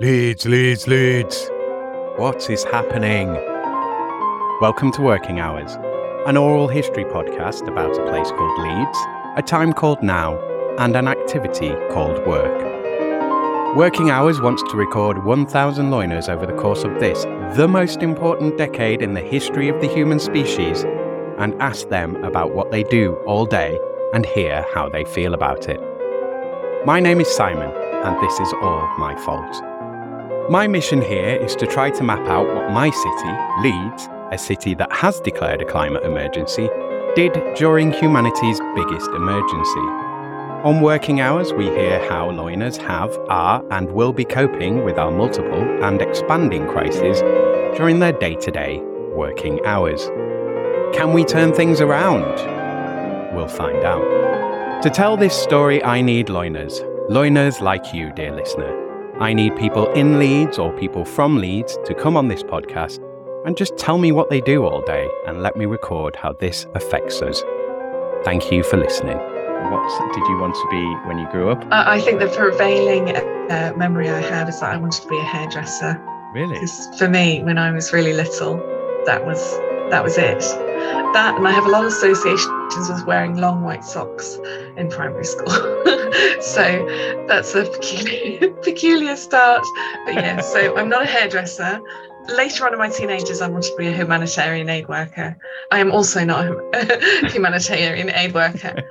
Leeds, Leeds, Leeds. What is happening? Welcome to Working Hours, an oral history podcast about a place called Leeds, a time called now, and an activity called work. Working Hours wants to record 1,000 loiners over the course of this, the most important decade in the history of the human species, and ask them about what they do all day and hear how they feel about it. My name is Simon, and this is all my fault. My mission here is to try to map out what my city, Leeds, a city that has declared a climate emergency, did during humanity's biggest emergency. On working hours, we hear how loiners have, are, and will be coping with our multiple and expanding crises during their day to day working hours. Can we turn things around? We'll find out. To tell this story, I need loiners. Loiners like you, dear listener. I need people in Leeds or people from Leeds to come on this podcast and just tell me what they do all day and let me record how this affects us. Thank you for listening. What did you want to be when you grew up? Uh, I think the prevailing uh, memory I have is that I wanted to be a hairdresser. Really? Because for me, when I was really little, that was that was it. That and I have a lot of associations with wearing long white socks in primary school. so that's a peculiar, peculiar start. But yeah, so I'm not a hairdresser. Later on in my teenagers, I wanted to be a humanitarian aid worker. I am also not a humanitarian aid worker.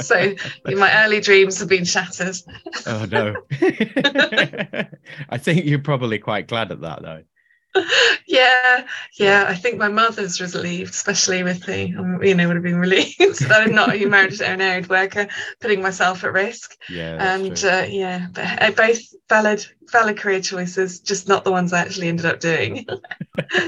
so my early dreams have been shattered. oh no. I think you're probably quite glad at that though yeah, yeah. I think my mother's relieved, especially with me. um, you know, would have been relieved that I'm not a humanitarian aid worker, putting myself at risk. Yeah, and uh, yeah, but uh, both valid, valid career choices, just not the ones I actually ended up doing.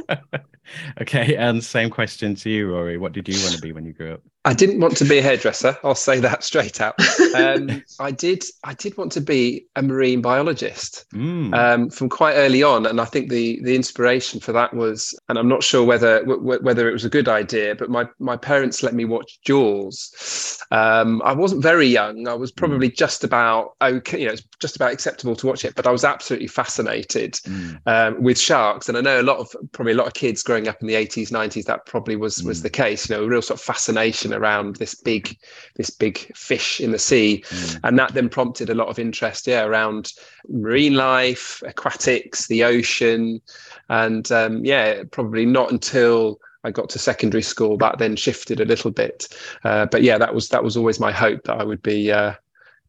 okay, and same question to you, Rory. What did you want to be when you grew up? I didn't want to be a hairdresser. I'll say that straight out. Um, I did. I did want to be a marine biologist mm. um, from quite early on, and I think the the inspiration for that was, and I'm not sure whether w- whether it was a good idea, but my my parents let me watch Jaws. Um, I wasn't very young. I was hmm. probably mm. just about okay. You know, it's just about acceptable to watch it, but I was absolutely fascinated mm. with sharks, and I know a lot of probably a lot of kids growing up in the 80s, 90s. That probably was was hmm. the case. You know, a real sort of fascination around this big this big fish in the sea. Mm. and that then prompted a lot of interest yeah around marine life aquatics the ocean. And um, yeah probably not until I got to secondary school that then shifted a little bit. Uh, but yeah that was that was always my hope that I would be uh,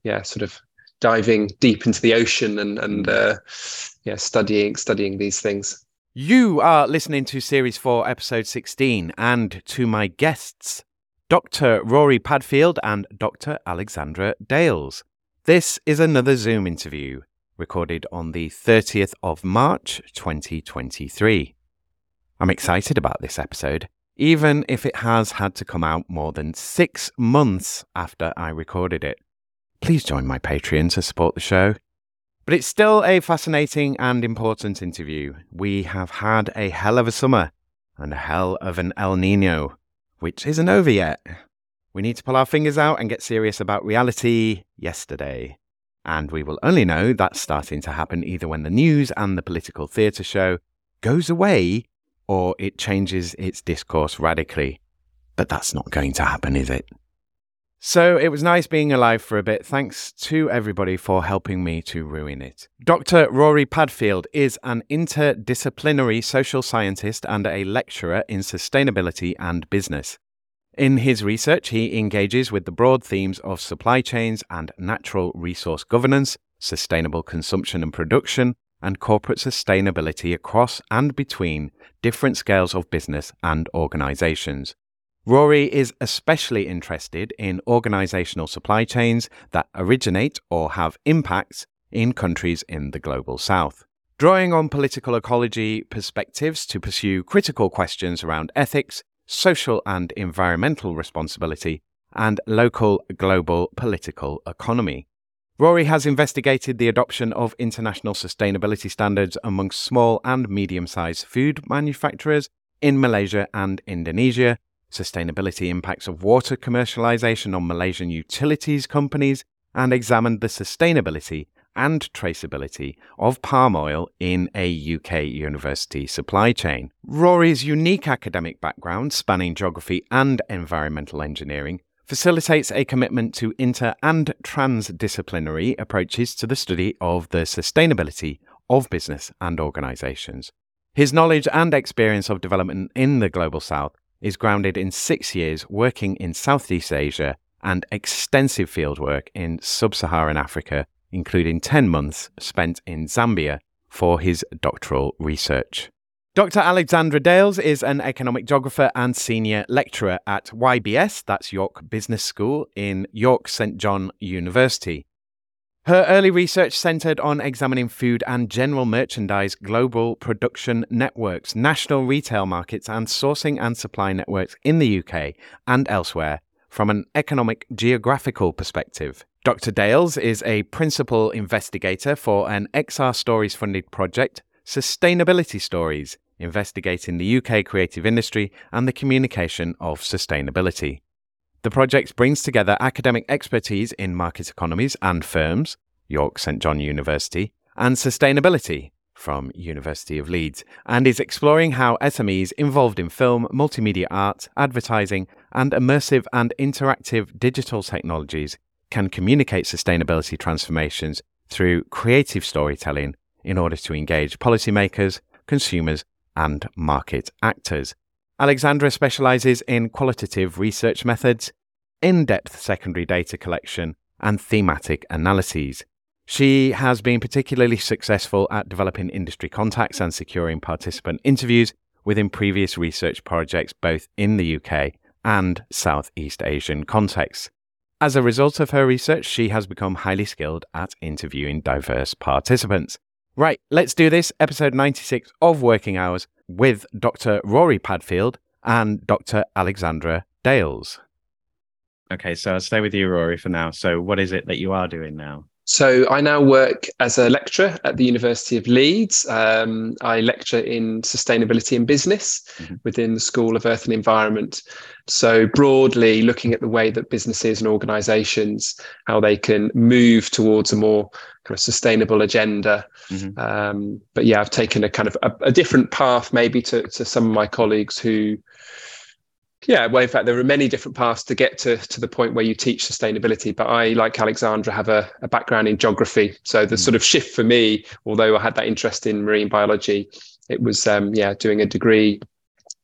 yeah sort of diving deep into the ocean and and uh, yeah studying studying these things. You are listening to Series 4, Episode 16, and to my guests Dr. Rory Padfield and Dr. Alexandra Dales. This is another Zoom interview recorded on the 30th of March 2023. I'm excited about this episode, even if it has had to come out more than six months after I recorded it. Please join my Patreon to support the show. But it's still a fascinating and important interview. We have had a hell of a summer and a hell of an El Nino which isn't over yet. We need to pull our fingers out and get serious about reality yesterday. And we will only know that's starting to happen either when the news and the political theatre show goes away or it changes its discourse radically. But that's not going to happen, is it? So it was nice being alive for a bit. Thanks to everybody for helping me to ruin it. Dr. Rory Padfield is an interdisciplinary social scientist and a lecturer in sustainability and business. In his research, he engages with the broad themes of supply chains and natural resource governance, sustainable consumption and production, and corporate sustainability across and between different scales of business and organizations. Rory is especially interested in organizational supply chains that originate or have impacts in countries in the global south. Drawing on political ecology perspectives to pursue critical questions around ethics, social and environmental responsibility, and local global political economy. Rory has investigated the adoption of international sustainability standards amongst small and medium sized food manufacturers in Malaysia and Indonesia sustainability impacts of water commercialization on Malaysian utilities companies, and examined the sustainability and traceability of palm oil in a UK university supply chain. Rory's unique academic background, spanning geography and environmental engineering, facilitates a commitment to inter and transdisciplinary approaches to the study of the sustainability of business and organisations. His knowledge and experience of development in the Global South is grounded in six years working in Southeast Asia and extensive fieldwork in sub Saharan Africa, including 10 months spent in Zambia for his doctoral research. Dr. Alexandra Dales is an economic geographer and senior lecturer at YBS, that's York Business School, in York St John University. Her early research centered on examining food and general merchandise global production networks, national retail markets, and sourcing and supply networks in the UK and elsewhere from an economic geographical perspective. Dr. Dales is a principal investigator for an XR Stories funded project, Sustainability Stories, investigating the UK creative industry and the communication of sustainability. The project brings together academic expertise in market economies and firms, York St John University, and sustainability from University of Leeds, and is exploring how SMEs involved in film, multimedia art, advertising, and immersive and interactive digital technologies can communicate sustainability transformations through creative storytelling in order to engage policymakers, consumers, and market actors. Alexandra specializes in qualitative research methods, in depth secondary data collection, and thematic analyses. She has been particularly successful at developing industry contacts and securing participant interviews within previous research projects both in the UK and Southeast Asian contexts. As a result of her research, she has become highly skilled at interviewing diverse participants. Right, let's do this. Episode 96 of Working Hours with Dr. Rory Padfield and Dr. Alexandra Dales. Okay, so I'll stay with you, Rory, for now. So, what is it that you are doing now? So I now work as a lecturer at the University of Leeds. Um, I lecture in sustainability and business mm-hmm. within the School of Earth and Environment. So broadly looking at the way that businesses and organisations how they can move towards a more kind of sustainable agenda. Mm-hmm. Um, but yeah, I've taken a kind of a, a different path maybe to, to some of my colleagues who yeah, well, in fact, there are many different paths to get to, to the point where you teach sustainability. But I, like Alexandra, have a, a background in geography. So the mm. sort of shift for me, although I had that interest in marine biology, it was um, yeah doing a degree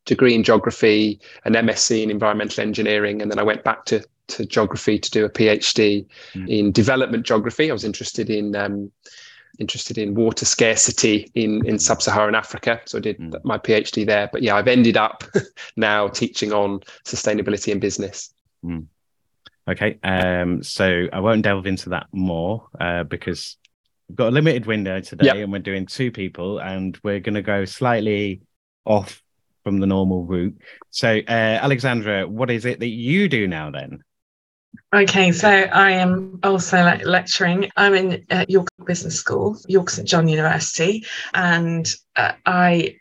degree in geography, an MSc in environmental engineering, and then I went back to to geography to do a PhD mm. in development geography. I was interested in um, interested in water scarcity in in sub-Saharan Africa. So I did mm. my PhD there. But yeah, I've ended up now teaching on sustainability and business. Mm. Okay, um, so I won't delve into that more uh, because we've got a limited window today, yep. and we're doing two people, and we're going to go slightly off from the normal route. So, uh, Alexandra, what is it that you do now then? Okay, so I am also le- lecturing. I'm in uh, York Business School, York St John University, and uh, I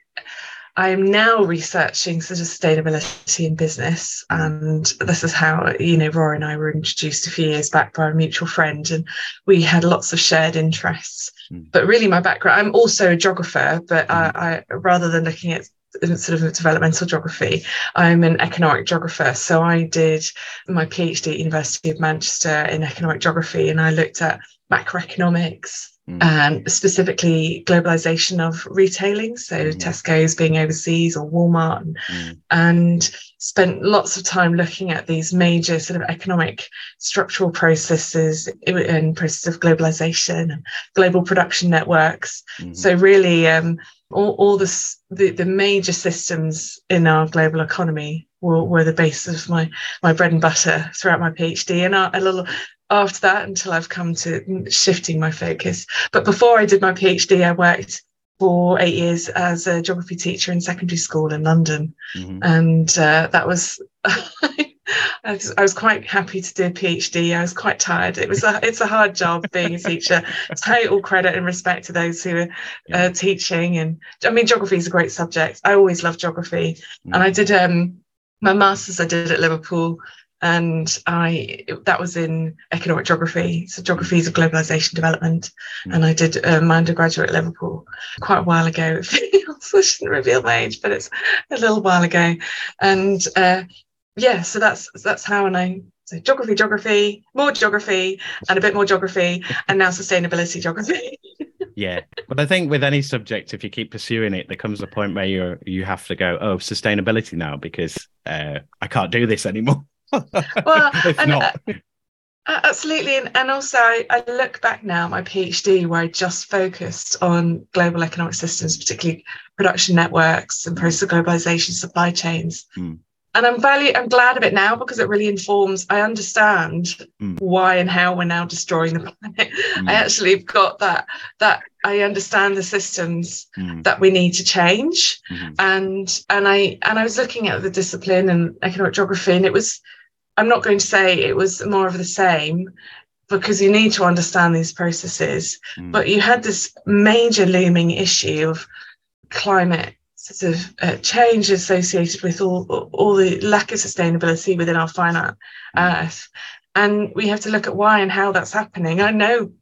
I am now researching sort of sustainability in business, and this is how you know Rory and I were introduced a few years back by a mutual friend, and we had lots of shared interests. Mm. But really, my background, I'm also a geographer, but mm. I, I rather than looking at sort of developmental geography. I'm an economic geographer. So I did my PhD at University of Manchester in economic geography and I looked at macroeconomics mm. and specifically globalization of retailing. So mm. Tesco's being overseas or Walmart and, mm. and spent lots of time looking at these major sort of economic structural processes and process of globalization and global production networks. Mm-hmm. So really um, all, all this, the, the major systems in our global economy were, were the basis of my, my bread and butter throughout my PhD. And a, a little after that until I've come to shifting my focus. But before I did my PhD, I worked for eight years as a geography teacher in secondary school in London. Mm-hmm. And uh, that was I was, I was, quite happy to do a PhD. I was quite tired. It was a, it's a hard job being a teacher. Total credit and respect to those who are yeah. uh, teaching. And I mean, geography is a great subject. I always loved geography, mm. and I did um, my masters. I did at Liverpool, and I that was in economic geography, so geographies of globalization development, mm. and I did uh, my undergraduate at Liverpool quite a while ago. I shouldn't reveal my age, but it's a little while ago, and uh, yeah, so that's that's how and I so geography, geography, more geography, and a bit more geography, and now sustainability geography. yeah, but I think with any subject, if you keep pursuing it, there comes a point where you you have to go, oh, sustainability now because uh, I can't do this anymore well, and, uh, absolutely, and, and also I, I, look back now my PhD where I just focused on global economic systems, particularly production networks and process globalization, supply chains. Mm. And I'm value I'm glad of it now because it really informs. I understand mm. why and how we're now destroying the planet. Mm. I actually have got that that I understand the systems mm. that we need to change. Mm-hmm. And and I and I was looking at the discipline and economic geography, and it was I'm not going to say it was more of the same because you need to understand these processes. Mm. But you had this major looming issue of climate sort of uh, change associated with all all the lack of sustainability within our finite mm. Earth, and we have to look at why and how that's happening. I know.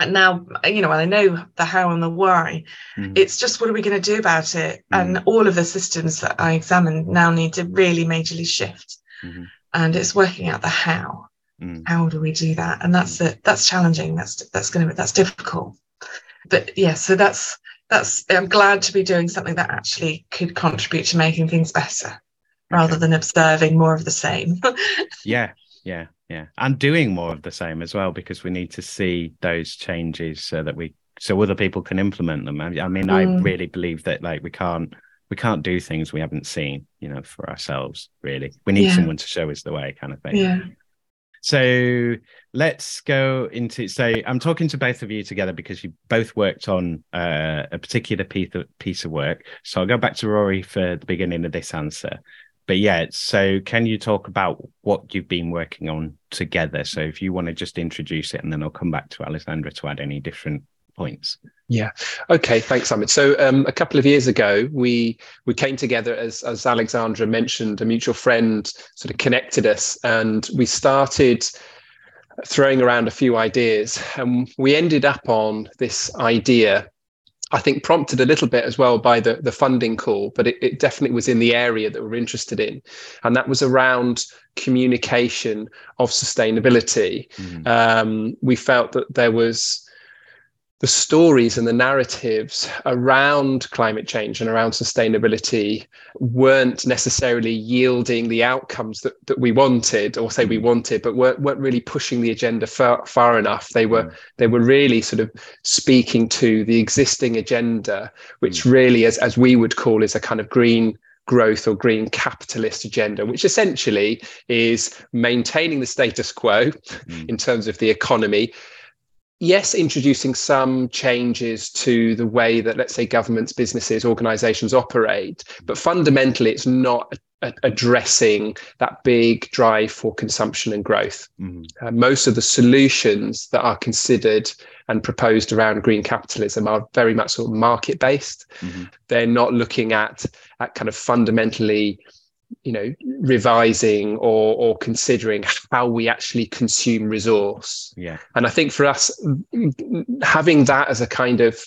And now, you know, I know the how and the why. Mm. It's just what are we going to do about it? Mm. And all of the systems that I examined now need to really majorly shift. Mm-hmm and it's working out the how. Mm. How do we do that? And that's it. That's challenging. That's that's going to be that's difficult. But yeah, so that's that's. I'm glad to be doing something that actually could contribute to making things better, okay. rather than observing more of the same. yeah, yeah, yeah, and doing more of the same as well because we need to see those changes so that we so other people can implement them. I mean, mm. I really believe that like we can't we can't do things we haven't seen, you know, for ourselves, really. We need yeah. someone to show us the way, kind of thing. Yeah. So let's go into. So I'm talking to both of you together because you both worked on uh, a particular piece of piece of work. So I'll go back to Rory for the beginning of this answer. But yeah, so can you talk about what you've been working on together? So if you want to just introduce it, and then I'll come back to Alexandra to add any different points. Yeah. Okay. Thanks, Amit. So um, a couple of years ago, we we came together as as Alexandra mentioned, a mutual friend sort of connected us, and we started throwing around a few ideas, and we ended up on this idea. I think prompted a little bit as well by the the funding call, but it, it definitely was in the area that we're interested in, and that was around communication of sustainability. Mm. Um, we felt that there was the stories and the narratives around climate change and around sustainability weren't necessarily yielding the outcomes that, that we wanted or say we mm. wanted but weren't, weren't really pushing the agenda far, far enough they were mm. they were really sort of speaking to the existing agenda which mm. really as, as we would call is a kind of green growth or green capitalist agenda, which essentially is maintaining the status quo mm. in terms of the economy, yes, introducing some changes to the way that, let's say, governments, businesses, organizations operate, but fundamentally, it's not addressing that big drive for consumption and growth. Mm-hmm. Uh, most of the solutions that are considered and proposed around green capitalism are very much sort of market based. Mm-hmm. They're not looking at, at kind of fundamentally you know revising or or considering how we actually consume resource yeah and i think for us having that as a kind of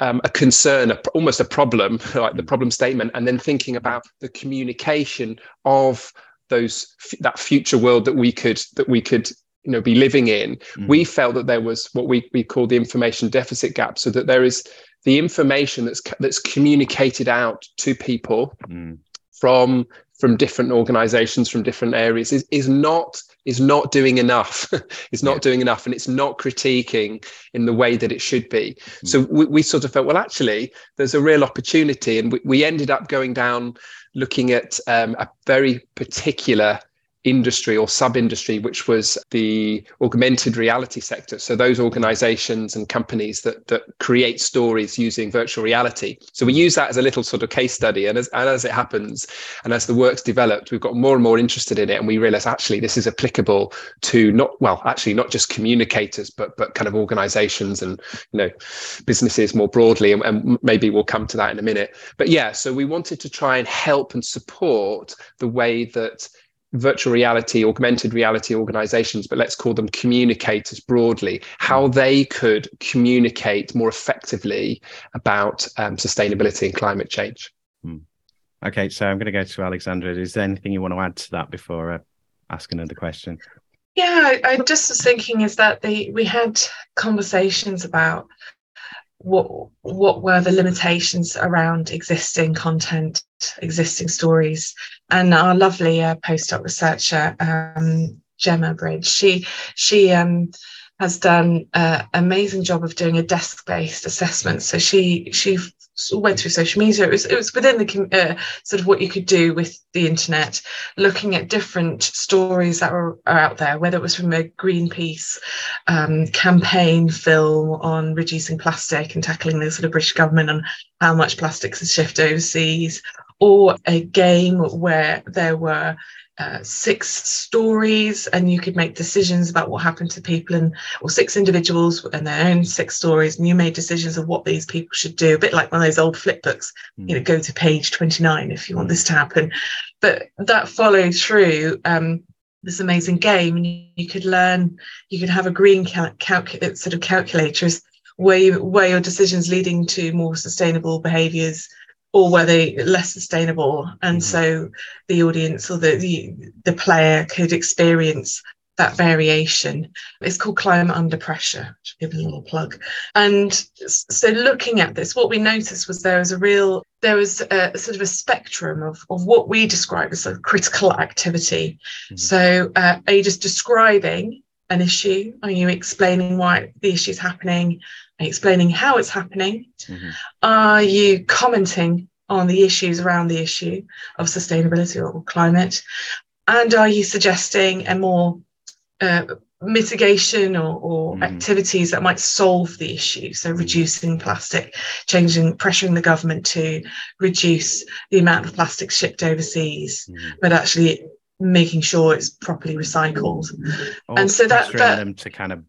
um, a concern, a, almost a problem, like the problem statement, and then thinking about the communication of those that future world that we could that we could you know be living in. Mm. We felt that there was what we we call the information deficit gap, so that there is the information that's that's communicated out to people mm. From from different organizations from different areas is, is not is not doing enough is not yeah. doing enough and it's not critiquing in the way that it should be mm. so we, we, sort of felt well actually there's a real opportunity and we, we ended up going down looking at um, a very particular industry or sub industry, which was the augmented reality sector. So those organizations and companies that that create stories using virtual reality. So we use that as a little sort of case study. And as, and as it happens, and as the work's developed, we've got more and more interested in it. And we realize actually this is applicable to not well, actually not just communicators, but but kind of organizations and you know businesses more broadly. And, and maybe we'll come to that in a minute. But yeah, so we wanted to try and help and support the way that virtual reality, augmented reality organizations, but let's call them communicators broadly, how they could communicate more effectively about um, sustainability and climate change. Hmm. Okay, so I'm going to go to Alexandra. Is there anything you want to add to that before I ask another question? Yeah, I, I just was thinking is that the we had conversations about what what were the limitations around existing content, existing stories, and our lovely uh, postdoc researcher um, Gemma Bridge, she she um, has done an amazing job of doing a desk-based assessment. So she she went through social media. It was it was within the uh, sort of what you could do with the internet, looking at different stories that were are out there, whether it was from a Greenpeace um, campaign film on reducing plastic and tackling the sort of British government on how much plastics is shipped overseas, or a game where there were uh, six stories and you could make decisions about what happened to people and or six individuals and their own six stories and you made decisions of what these people should do a bit like one of those old flip books mm. you know go to page 29 if you want this to happen but that followed through um, this amazing game and you, you, could learn you could have a green cal- calc- sort of calculators where, you, where your decisions leading to more sustainable behaviors or were they less sustainable? And mm-hmm. so the audience or the, the the player could experience that variation. It's called climate under pressure give a little plug. And so looking at this what we noticed was there was a real there was a, sort of a spectrum of, of what we describe as a critical activity. Mm-hmm. so uh, are you just describing an issue? Are you explaining why the issue is happening explaining how it's happening? Mm-hmm. Are you commenting on the issues around the issue of sustainability or climate? And are you suggesting a more uh, mitigation or, or mm. activities that might solve the issue. So reducing plastic, changing, pressuring the government to reduce the amount of plastic shipped overseas, mm. but actually making sure it's properly recycled. Or and so that, that them to kind of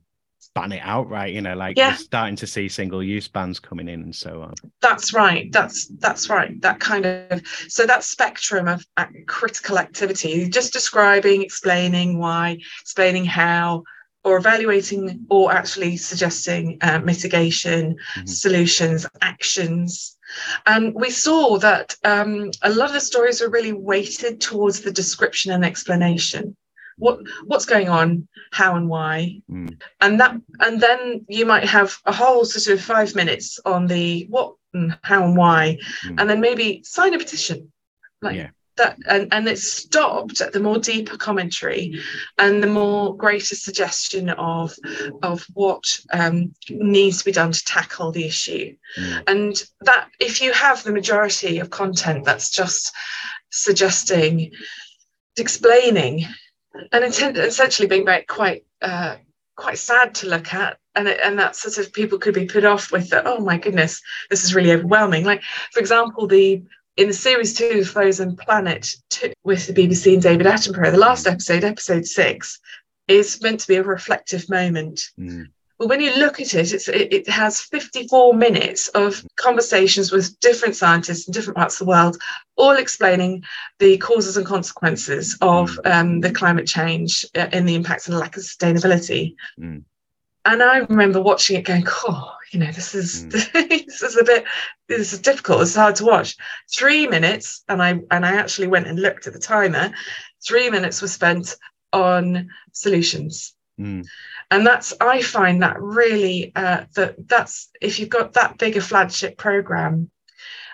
ban it outright you know like yeah. starting to see single use bans coming in and so on. That's right. That's that's right. That kind of so that spectrum of critical activity just describing explaining why explaining how or evaluating or actually suggesting uh, mitigation mm-hmm. solutions actions. And we saw that um, a lot of the stories were really weighted towards the description and explanation what what's going on how and why mm. and that and then you might have a whole sort of five minutes on the what and how and why mm. and then maybe sign a petition like yeah. that and, and it stopped at the more deeper commentary and the more greater suggestion of of what um, needs to be done to tackle the issue mm. and that if you have the majority of content that's just suggesting explaining and essentially being very quite uh, quite sad to look at. And it, and that sort of people could be put off with that oh my goodness this is really overwhelming. Like for example the in the series two frozen planet two, with the bbc and david attenborough the last episode episode six is meant to be a reflective moment. Mm. But when you look at it, it, it has 54 minutes of conversations with different scientists in different parts of the world, all explaining the causes and consequences of mm. um, the climate change uh, and the impacts and lack of sustainability. Mm. And I remember watching it going, oh, you know, this is mm. this is a bit this is difficult. It's hard to watch. Three minutes, and I and I actually went and looked at the timer. Three minutes was spent on solutions. Mm. And that's i find that really uh, that that's if you've got that big a flagship program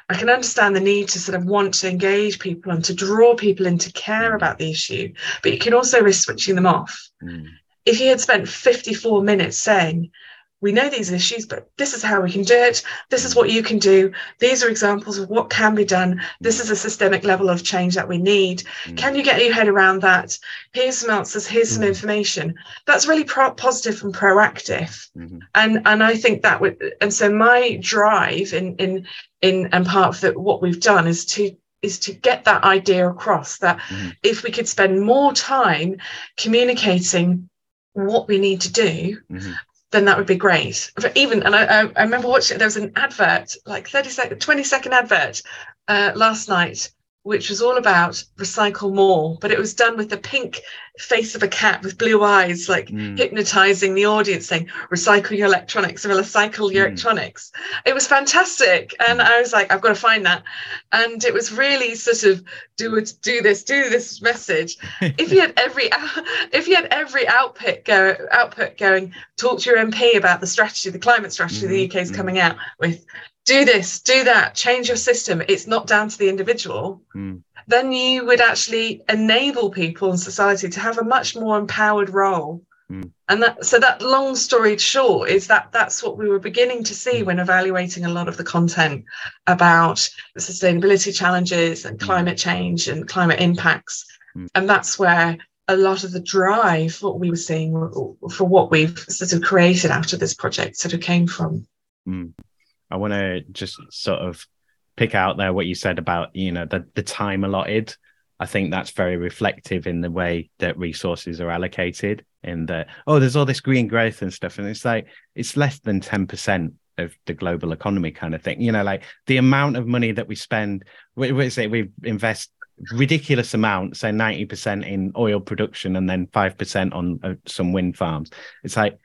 i can understand the need to sort of want to engage people and to draw people in to care about the issue but you can also risk switching them off. Mm. if you had spent 54 minutes saying we know these issues, but this is how we can do it. This is what you can do. These are examples of what can be done. This is a systemic level of change that we need. Mm. Can you get your head around that? Here's some answers. Here's some mm. information. That's really pro- positive and proactive. Mm-hmm. And and I think that would. And so my drive in in in and part of the, what we've done is to is to get that idea across that mm. if we could spend more time communicating what we need to do mm-hmm then that would be great. But even, and I, I remember watching, there was an advert, like 30 second, 20 second advert uh, last night which was all about recycle more, but it was done with the pink face of a cat with blue eyes, like mm. hypnotizing the audience, saying, recycle your electronics, recycle your mm. electronics. It was fantastic. And I was like, I've got to find that. And it was really sort of do it, do this, do this message. if you had every if you had every output go output going, talk to your MP about the strategy, the climate strategy mm-hmm. the UK is mm-hmm. coming out with do this, do that, change your system. It's not down to the individual. Mm. Then you would actually enable people in society to have a much more empowered role. Mm. And that, so that long story short is that that's what we were beginning to see mm. when evaluating a lot of the content about the sustainability challenges and hmm. climate change and climate impacts. Hmm. And that's where a lot of the drive, what we were seeing for what we've sort of created out of this project, sort of came from. Mm. I want to just sort of pick out there what you said about you know the the time allotted. I think that's very reflective in the way that resources are allocated. In the oh, there's all this green growth and stuff, and it's like it's less than ten percent of the global economy, kind of thing. You know, like the amount of money that we spend. Is it? We invest ridiculous amounts, say ninety percent in oil production, and then five percent on uh, some wind farms. It's like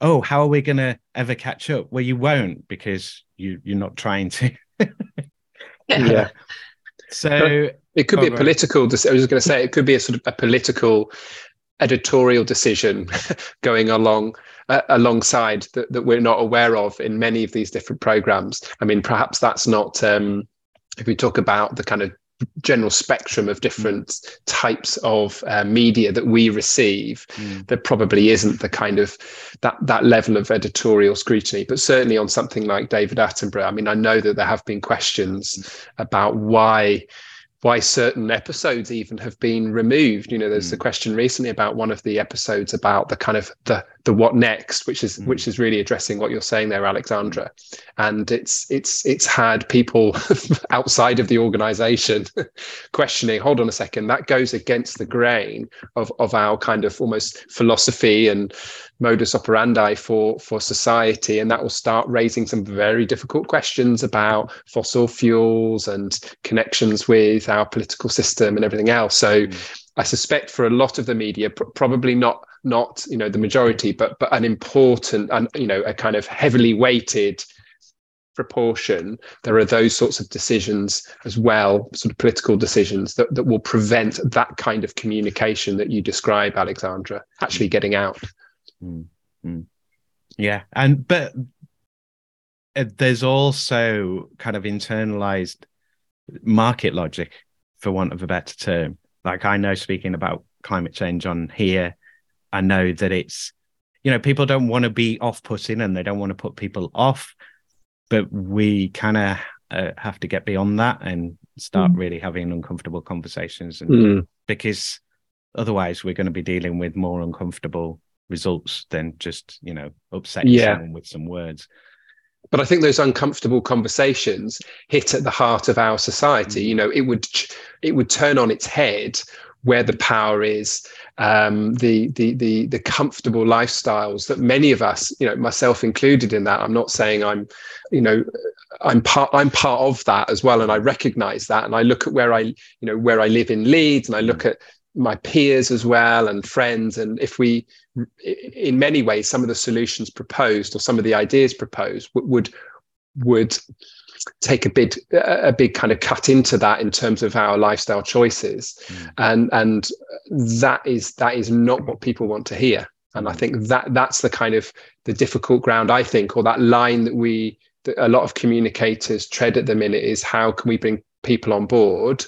oh, how are we going to ever catch up? Well, you won't because you you're not trying to. yeah. So it could be a political. I was going to say it could be a sort of a political editorial decision going along uh, alongside that, that we're not aware of in many of these different programs. I mean, perhaps that's not. Um, if we talk about the kind of general spectrum of different types of uh, media that we receive mm. there probably isn't the kind of that that level of editorial scrutiny but certainly on something like david attenborough i mean i know that there have been questions mm. about why why certain episodes even have been removed. You know, there's mm. the question recently about one of the episodes about the kind of the the what next, which is mm. which is really addressing what you're saying there, Alexandra. And it's it's it's had people outside of the organization questioning, hold on a second, that goes against the grain of of our kind of almost philosophy and modus operandi for for society and that will start raising some very difficult questions about fossil fuels and connections with our political system and everything else so mm. i suspect for a lot of the media pr- probably not not you know the majority but but an important and you know a kind of heavily weighted proportion there are those sorts of decisions as well sort of political decisions that, that will prevent that kind of communication that you describe alexandra actually getting out Mm-hmm. Yeah, and but uh, there's also kind of internalized market logic, for want of a better term. Like I know, speaking about climate change on here, I know that it's you know people don't want to be off-putting and they don't want to put people off, but we kind of uh, have to get beyond that and start mm. really having uncomfortable conversations, and mm. because otherwise we're going to be dealing with more uncomfortable results than just you know upsetting yeah. someone with some words but i think those uncomfortable conversations hit at the heart of our society mm-hmm. you know it would it would turn on its head where the power is um, the the the the comfortable lifestyles that many of us you know myself included in that i'm not saying i'm you know i'm part i'm part of that as well and i recognize that and i look at where i you know where i live in leeds and i look mm. at my peers as well and friends and if we in many ways some of the solutions proposed or some of the ideas proposed would would take a big a big kind of cut into that in terms of our lifestyle choices. Mm. and and that is that is not what people want to hear. And i think that that's the kind of the difficult ground i think or that line that we that a lot of communicators tread at the minute is how can we bring people on board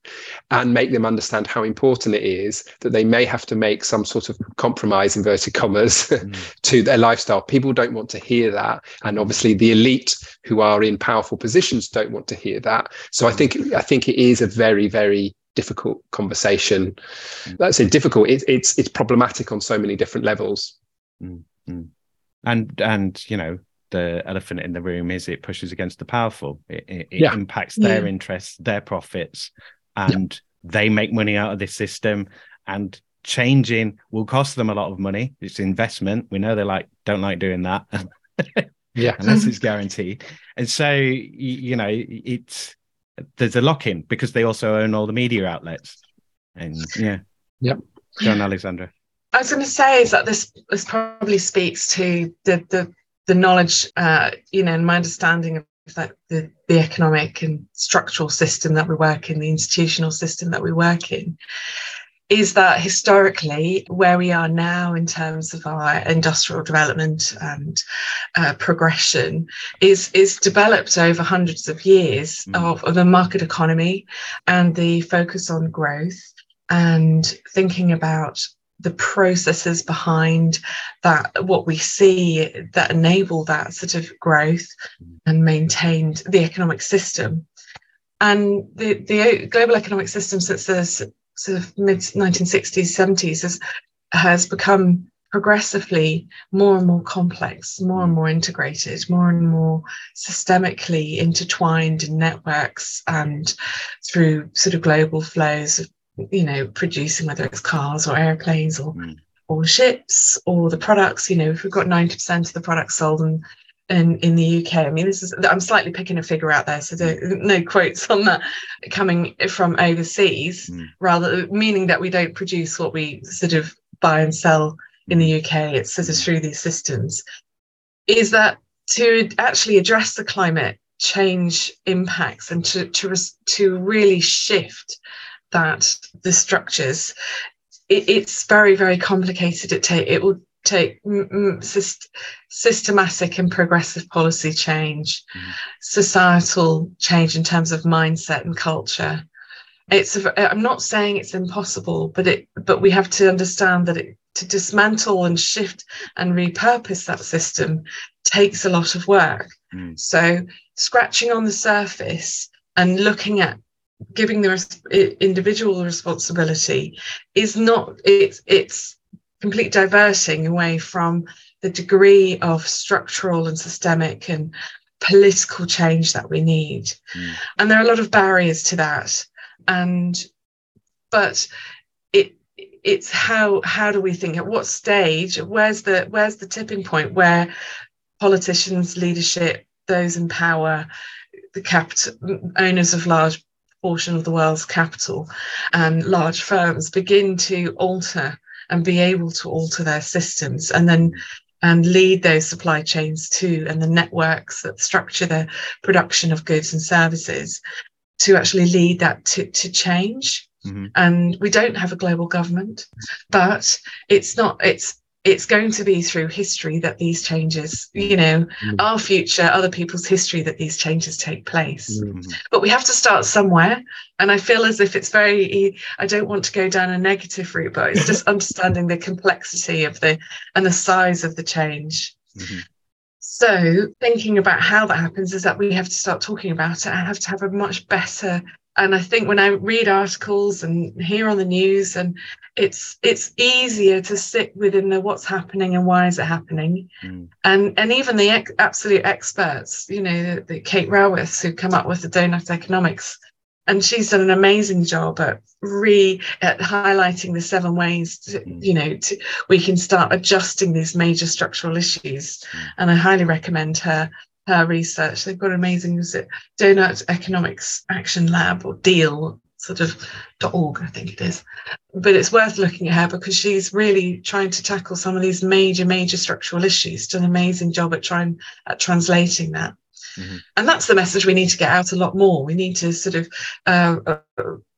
and make them understand how important it is that they may have to make some sort of compromise inverted commas mm. to their lifestyle. People don't want to hear that. And obviously the elite who are in powerful positions don't want to hear that. So i think i think it is a very very difficult conversation. That's mm. a difficult. It, it's it's problematic on so many different levels. Mm-hmm. and and you know the elephant in the room is it pushes against the powerful. It, it, it yeah. impacts their yeah. interests, their profits, and yeah. they make money out of this system. And changing will cost them a lot of money. It's investment. We know they like don't like doing that. yeah, unless it's guaranteed. And so you know it's there's a lock in because they also own all the media outlets. And yeah. Yep. John Alexandra. I was going to say is that this this probably speaks to the the the knowledge, uh, you know, and my understanding of that the the economic and structural system that we work in, the institutional system that we work in, is that historically where we are now in terms of our industrial development and uh, progression is is developed over hundreds of years mm. of, of a market economy and the focus on growth and thinking about the processes behind that what we see that enable that sort of growth mm-hmm. and maintained the economic system. And the, the global economic system since the sort of mid 1960s 70s has, has become progressively more and more complex more and mm-hmm. more integrated more and more systemically intertwined in networks and through sort of global flows of you know, producing whether it's cars or airplanes or mm. or ships or the products. You know, if we've got ninety percent of the products sold in, in in the UK, I mean, this is I'm slightly picking a figure out there, so there, no quotes on that coming from overseas, mm. rather meaning that we don't produce what we sort of buy and sell in the UK. It's sort of through these systems. Is that to actually address the climate change impacts and to to to really shift that the structures it, it's very very complicated it take it will take syst- systematic and progressive policy change mm. societal change in terms of mindset and culture it's a, i'm not saying it's impossible but it but we have to understand that it to dismantle and shift and repurpose that system takes a lot of work mm. so scratching on the surface and looking at giving the individual responsibility is not it's it's complete diverting away from the degree of structural and systemic and political change that we need mm. and there are a lot of barriers to that and but it it's how how do we think at what stage where's the where's the tipping point where politicians leadership those in power the capital owners of large portion of the world's capital and large firms begin to alter and be able to alter their systems and then and lead those supply chains too and the networks that structure the production of goods and services to actually lead that to, to change mm-hmm. and we don't have a global government but it's not it's it's going to be through history that these changes, you know, mm. our future, other people's history that these changes take place. Mm. But we have to start somewhere. And I feel as if it's very, I don't want to go down a negative route, but it's just understanding the complexity of the and the size of the change. Mm-hmm. So, thinking about how that happens is that we have to start talking about it. I have to have a much better and I think when I read articles and hear on the news, and it's it's easier to sit within the what's happening and why is it happening, mm. and and even the ex- absolute experts, you know, the, the Kate Raworth who come up with the doughnut economics, and she's done an amazing job at re at highlighting the seven ways to, mm. you know to, we can start adjusting these major structural issues, mm. and I highly recommend her her research. They've got amazing was it Doughnut Economics Action Lab or Deal sort of .org, I think it is. But it's worth looking at her because she's really trying to tackle some of these major, major structural issues. Done an amazing job at trying at translating that. Mm-hmm. And that's the message we need to get out a lot more. We need to sort of uh, uh,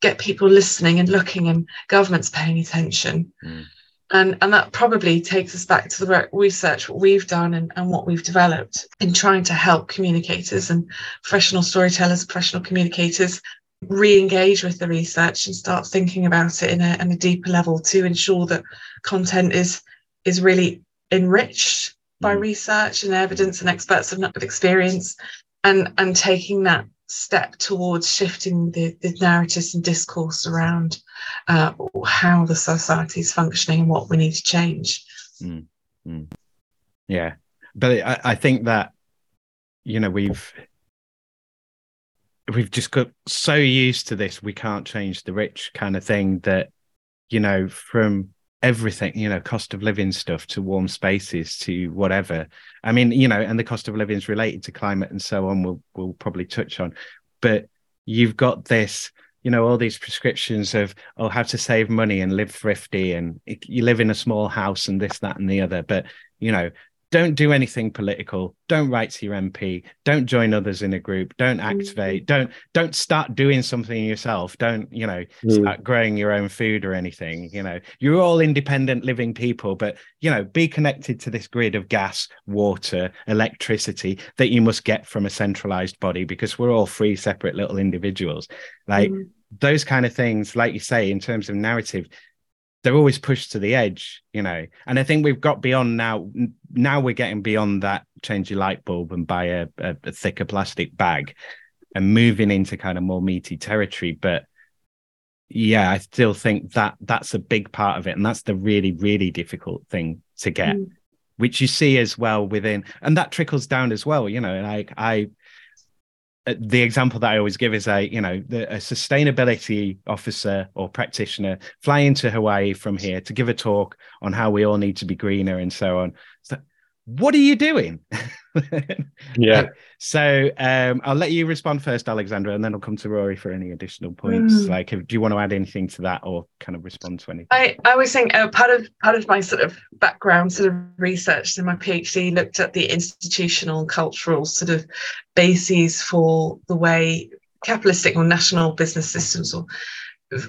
get people listening and looking, and governments paying attention. Mm and and that probably takes us back to the research what we've done and, and what we've developed in trying to help communicators and professional storytellers professional communicators re-engage with the research and start thinking about it in a, in a deeper level to ensure that content is is really enriched by mm. research and evidence and experts of experience and and taking that step towards shifting the, the narratives and discourse around uh, how the society is functioning and what we need to change. Mm, mm. Yeah, but I, I think that you know we've we've just got so used to this we can't change the rich kind of thing that you know from everything you know cost of living stuff to warm spaces to whatever. I mean you know and the cost of living is related to climate and so on we'll we'll probably touch on. But you've got this you know all these prescriptions of oh how to save money and live thrifty and you live in a small house and this that and the other. But you know don't do anything political. Don't write to your mp don't join others in a group. Don't activate. Mm. don't don't start doing something yourself. Don't you know mm. start growing your own food or anything you know. You're all independent living people but you know be connected to this grid of gas water electricity that you must get from a centralized body because we're all free separate little individuals. Like mm. those kind of things like you say in terms of narrative they're always pushed to the edge, you know. And I think we've got beyond now. Now we're getting beyond that. Change your light bulb and buy a, a, a thicker plastic bag, and moving into kind of more meaty territory. But yeah, I still think that that's a big part of it, and that's the really, really difficult thing to get, mm. which you see as well within, and that trickles down as well. You know, like I Uh, the example that I always give is a you know the, a sustainability officer or practitioner flying to Hawaii from here to give a talk on how we all need to be greener and so on. So, what are you doing? yeah. So um, I'll let you respond first, Alexandra, and then I'll come to Rory for any additional points. Mm. Like, do you want to add anything to that, or kind of respond to anything? I, I was saying uh, part of part of my sort of background, sort of research in my PhD, looked at the institutional, cultural sort of bases for the way capitalistic or national business systems or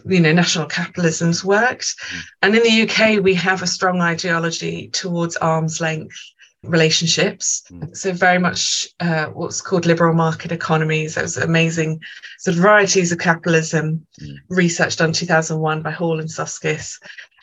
you know national capitalisms worked mm. and in the uk we have a strong ideology towards arm's length relationships. Mm. So very much uh, what's called liberal market economies. Those amazing sort of varieties of capitalism, mm. research done 2001 by Hall and Soskice.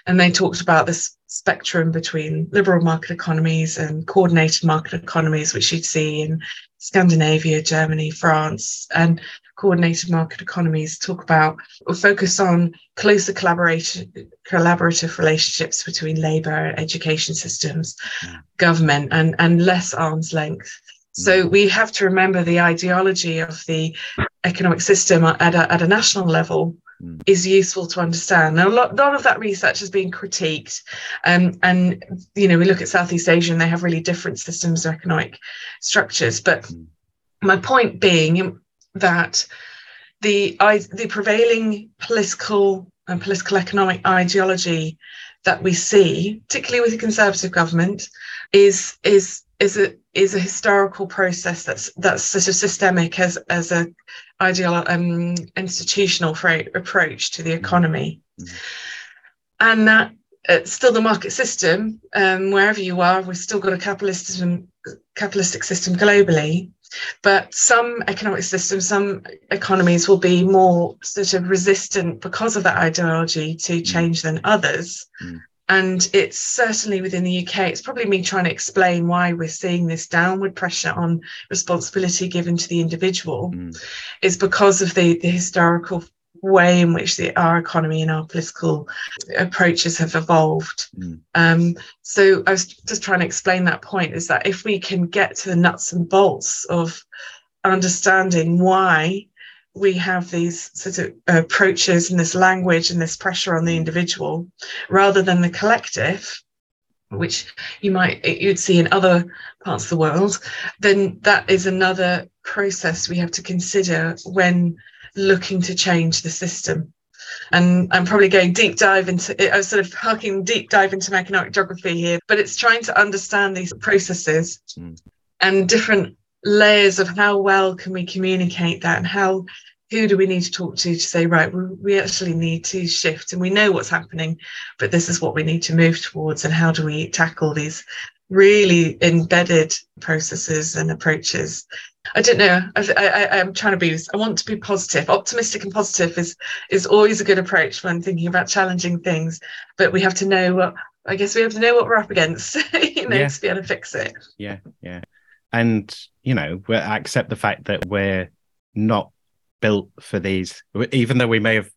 And they talked about this spectrum between liberal market economies and coordinated market economies, which you'd see in Scandinavia, Germany, France, and coordinated market economies talk about or focus on closer collaboration, collaborative relationships between labour, education systems, mm. government, and, and less arm's length. So mm. we have to remember the ideology of the economic system at a, at a national level mm. is useful to understand. Now, a lot, lot of that research has been critiqued, um, and you know we look at Southeast Asia and they have really different systems of economic structures. But mm. my point being, that the I, the prevailing political and political economic ideology that we see, particularly with the Conservative government, is is is a is a historical process that's that's sort of systemic as as a ideal um, institutional approach to the economy, mm-hmm. and that uh, still the market system um, wherever you are, we've still got a capitalistic capitalistic system globally, but some economic systems, some economies will be more sort of resistant because of that ideology to mm. change than others. Mm. And it's certainly within the UK, it's probably me trying to explain why we're seeing this downward pressure on responsibility given to the individual, mm. is because of the, the historical way in which the, our economy and our political approaches have evolved. Mm. Um, so I was just trying to explain that point is that if we can get to the nuts and bolts of understanding why we have these sort of approaches and this language and this pressure on the individual rather than the collective which you might you'd see in other parts of the world then that is another process we have to consider when looking to change the system. And I'm probably going deep dive into it. I was sort of harking deep dive into economic geography here, but it's trying to understand these processes mm. and different layers of how well can we communicate that and how who do we need to talk to to say right we, we actually need to shift and we know what's happening but this is what we need to move towards and how do we tackle these really embedded processes and approaches I don't know. I, I, am trying to be. I want to be positive. Optimistic and positive is is always a good approach when thinking about challenging things. But we have to know what. I guess we have to know what we're up against, you know, yeah. to be able to fix it. Yeah, yeah, and you know, we accept the fact that we're not built for these. Even though we may have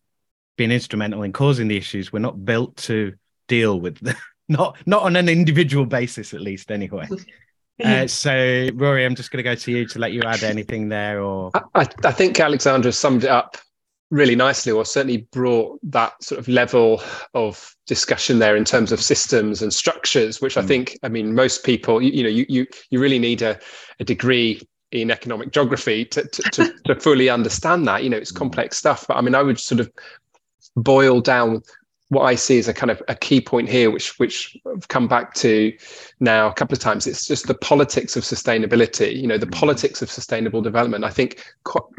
been instrumental in causing the issues, we're not built to deal with them. not not on an individual basis, at least, anyway. Uh, so, Rory, I'm just going to go to you to let you add anything there. Or I, I think Alexandra summed it up really nicely, or certainly brought that sort of level of discussion there in terms of systems and structures, which I hmm. think, I mean, most people, you, you know, you you you really need a, a degree in economic geography to, to, to, to fully understand that. You know, it's mm. complex stuff. But I mean, I would sort of boil down what I see as a kind of a key point here, which which I've come back to now a couple of times. It's just the politics of sustainability. You know, the mm-hmm. politics of sustainable development. I think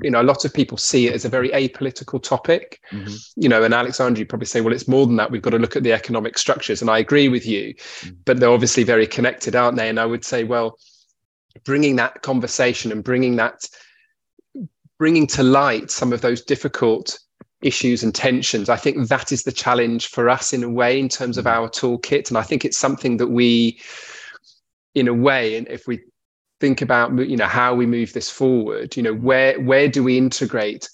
you know a lot of people see it as a very apolitical topic. Mm-hmm. You know, and Alexandra, you probably say, well, it's more than that. We've got to look at the economic structures, and I agree with you. Mm-hmm. But they're obviously very connected, aren't they? And I would say, well, bringing that conversation and bringing that bringing to light some of those difficult issues and tensions. I think that is the challenge for us in a way in terms of mm. our toolkit. And I think it's something that we, in a way, and if we think about you know how we move this forward, you know, where where do we integrate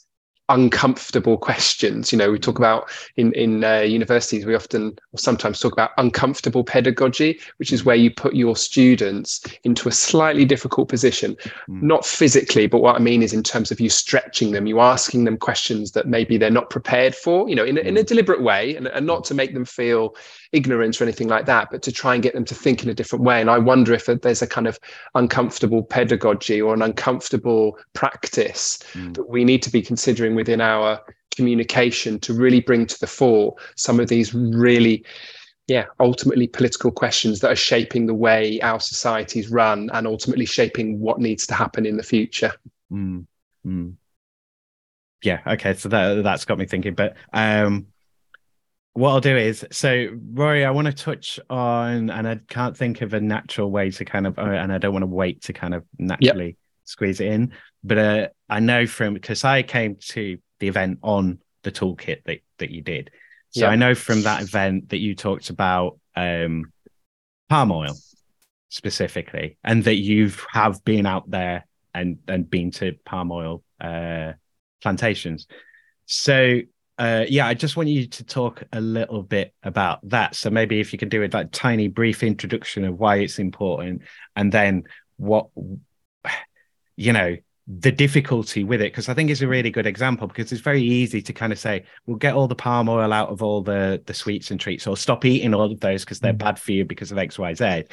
uncomfortable questions. You know, we talk about in in uh, universities, we often or sometimes talk about uncomfortable pedagogy, which is where you put your students into a slightly difficult position, mm. not physically, but what I mean is in terms of you stretching them, you asking them questions that maybe they're not prepared for. You know, in, in a hmm. deliberate way, and, and not to make them feel ignorance or anything like that, but to try and get them to think in a different way. And I wonder if there's a kind of uncomfortable pedagogy or an uncomfortable practice mm. that we need to be considering within our communication to really bring to the fore some of these really yeah ultimately political questions that are shaping the way our societies run and ultimately shaping what needs to happen in the future mm. Mm. yeah okay so that that's got me thinking but um what I'll do is so Rory, I want to touch on, and I can't think of a natural way to kind of, uh, and I don't want to wait to kind of naturally yep. squeeze it in. But uh, I know from because I came to the event on the toolkit that that you did, so yep. I know from that event that you talked about um, palm oil specifically, and that you have been out there and and been to palm oil uh, plantations. So uh, yeah, I just want you to talk a little bit about that. So maybe if you could do a like tiny brief introduction of why it's important, and then what you know the difficulty with it because I think it's a really good example because it's very easy to kind of say we'll get all the palm oil out of all the the sweets and treats or stop eating all of those because they're mm. bad for you because of X Y Z.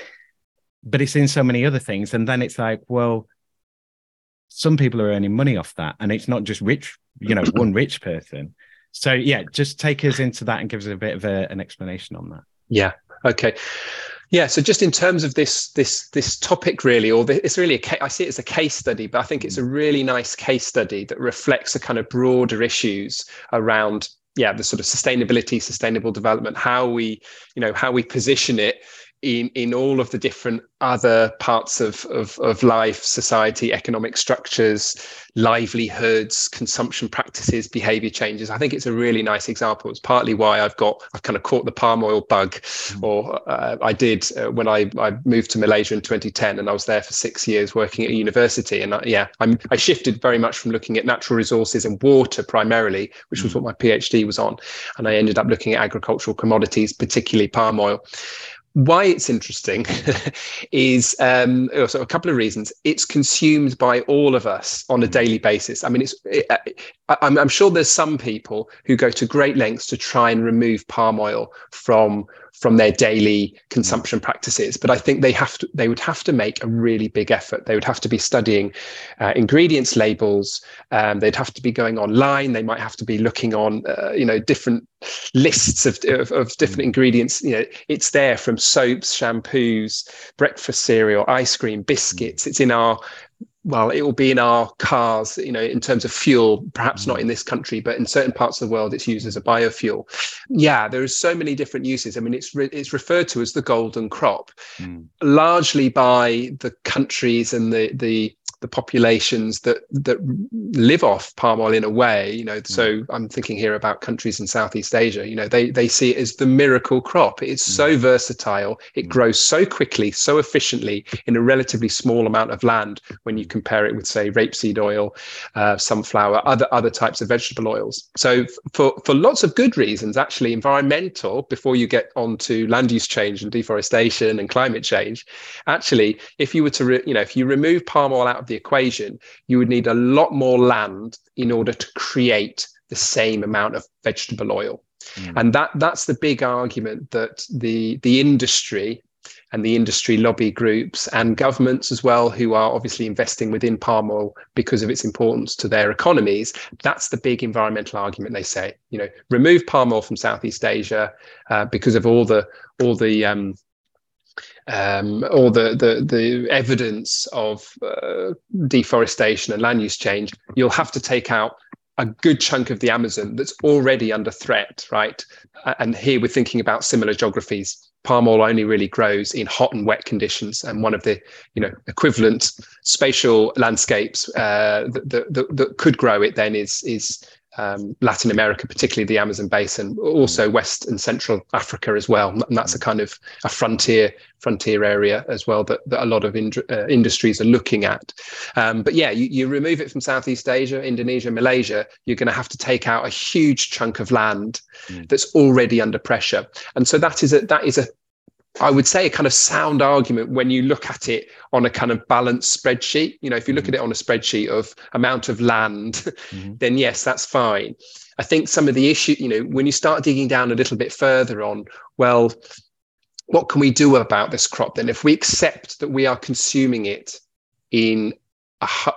But it's in so many other things, and then it's like, well, some people are earning money off that, and it's not just rich, you know, one rich person. So yeah, just take us into that and give us a bit of a, an explanation on that. Yeah. Okay. Yeah. So just in terms of this this this topic, really, or the, it's really a I see it as a case study, but I think it's a really nice case study that reflects the kind of broader issues around yeah the sort of sustainability, sustainable development, how we you know how we position it in in all of the different other parts of, of, of life, society, economic structures, livelihoods, consumption practices, behavior changes. I think it's a really nice example. It's partly why I've got, I've kind of caught the palm oil bug, mm. or uh, I did uh, when I, I moved to Malaysia in 2010 and I was there for six years working at a university. And I, yeah, I'm, I shifted very much from looking at natural resources and water primarily, which mm. was what my PhD was on. And I ended up looking at agricultural commodities, particularly palm oil why it's interesting is um, also a couple of reasons. It's consumed by all of us on a daily basis. I mean, it's. It, I'm, I'm sure there's some people who go to great lengths to try and remove palm oil from from their daily consumption mm. practices. But I think they have to they would have to make a really big effort. They would have to be studying uh, ingredients labels. Um, they'd have to be going online. They might have to be looking on uh, you know different lists of, of, of different mm. ingredients. You know, it's there from soaps, shampoos, breakfast cereal, ice cream, biscuits. Mm. It's in our well, it will be in our cars, you know, in terms of fuel, perhaps not in this country, but in certain parts of the world, it's used as a biofuel. Yeah, there are so many different uses. I mean, it's re- it's referred to as the golden crop, mm. largely by the countries and the the the populations that that live off palm oil in a way you know mm. so i'm thinking here about countries in southeast asia you know they they see it as the miracle crop it's mm. so versatile it mm. grows so quickly so efficiently in a relatively small amount of land when you compare it with say rapeseed oil uh, sunflower other other types of vegetable oils so for for lots of good reasons actually environmental before you get on to land use change and deforestation and climate change actually if you were to re, you know if you remove palm oil out of the equation, you would need a lot more land in order to create the same amount of vegetable oil. Mm. And that that's the big argument that the the industry and the industry lobby groups and governments as well, who are obviously investing within palm oil because of its importance to their economies. That's the big environmental argument they say. You know, remove palm oil from Southeast Asia uh, because of all the all the um, um, or the, the the evidence of uh, deforestation and land use change, you'll have to take out a good chunk of the Amazon that's already under threat, right? And here we're thinking about similar geographies. Palm oil only really grows in hot and wet conditions, and one of the you know equivalent spatial landscapes uh, that, that, that could grow it then is is um, Latin America, particularly the Amazon basin, also mm. West and Central Africa as well. And that's a kind of a frontier frontier area as well that, that a lot of ind- uh, industries are looking at. Um, but yeah, you, you remove it from Southeast Asia, Indonesia, Malaysia, you're going to have to take out a huge chunk of land mm. that's already under pressure. And so that is a that is a I would say a kind of sound argument when you look at it on a kind of balanced spreadsheet. You know, if you look mm-hmm. at it on a spreadsheet of amount of land, mm-hmm. then yes, that's fine. I think some of the issue, you know, when you start digging down a little bit further on, well, what can we do about this crop then? If we accept that we are consuming it in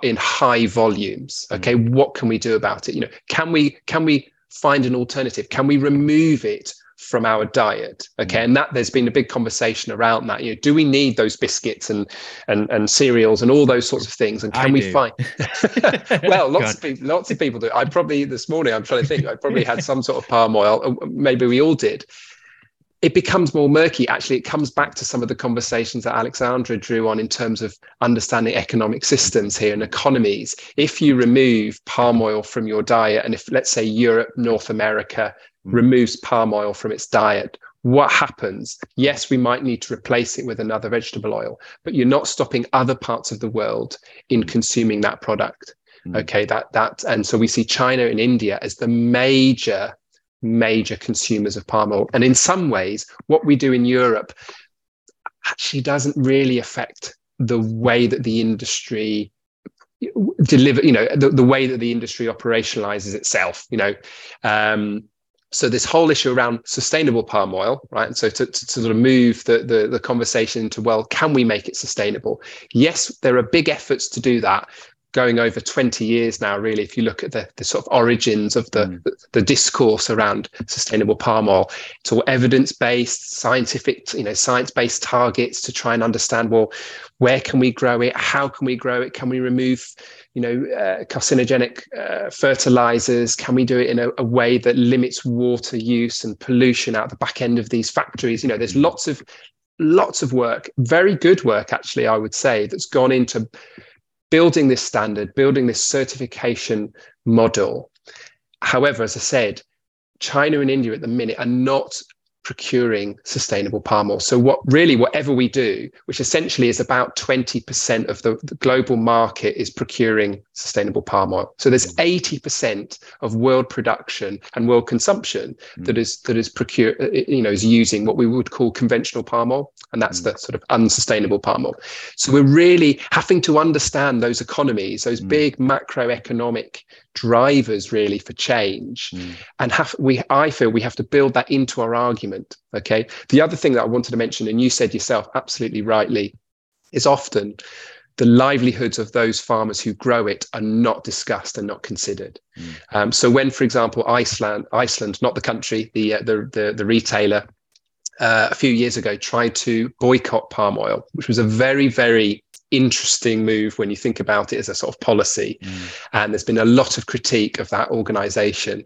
in high volumes, okay, mm-hmm. what can we do about it? You know, can we can we find an alternative? Can we remove it from our diet okay mm. and that there's been a big conversation around that you know do we need those biscuits and and and cereals and all those sorts of things and can I we do. find well lots God. of people lots of people do i probably this morning i'm trying to think i probably had some sort of palm oil maybe we all did it becomes more murky. Actually, it comes back to some of the conversations that Alexandra drew on in terms of understanding economic systems here and economies. If you remove palm oil from your diet, and if, let's say, Europe, North America. Removes palm oil from its diet, what happens? Yes, we might need to replace it with another vegetable oil, but you're not stopping other parts of the world in mm. consuming that product. Mm. Okay, that that and so we see China and India as the major major consumers of palm oil. And in some ways, what we do in Europe actually doesn't really affect the way that the industry deliver you know the, the way that the industry operationalizes itself you know um, so this whole issue around sustainable palm oil, right? And so to, to, to, sort of move the, the, the conversation to, well, can we make it sustainable? Yes, there are big efforts to do that going over 20 years now, really, if you look at the, the sort of origins of the, mm. the, the, discourse around sustainable palm oil. It's all evidence-based, scientific, you know, science-based targets to try and understand, well, where can we grow it? How can we grow it? Can we remove you know, uh, carcinogenic uh, fertilizers? Can we do it in a, a, way that limits water use and pollution out the back end of these factories? You know, there's lots of lots of work, very good work actually, I would say, that's gone into building this standard, building this certification model. However, as I said, China and India at the minute are not procuring sustainable palm oil. So what really whatever we do, which essentially is about 20% of the, the global market is procuring sustainable palm oil. So there's 80% mm. of world production and world consumption mm. that is that is procure uh, you know is using what we would call conventional palm oil and that's mm. the sort of unsustainable palm oil. So we're really having to understand those economies, those mm. big macroeconomic drivers really for change and have we i feel we have to build that into our argument okay the other thing that i wanted to mention and you said yourself absolutely rightly is often the livelihoods of those farmers who grow it are not discussed and not considered mm. um, so when for example iceland iceland not the country the uh, the, the, the retailer uh, a few years ago tried to boycott palm oil which was a very very interesting move when you think about it as a sort of policy. Mm. And there's been a lot of critique of that organization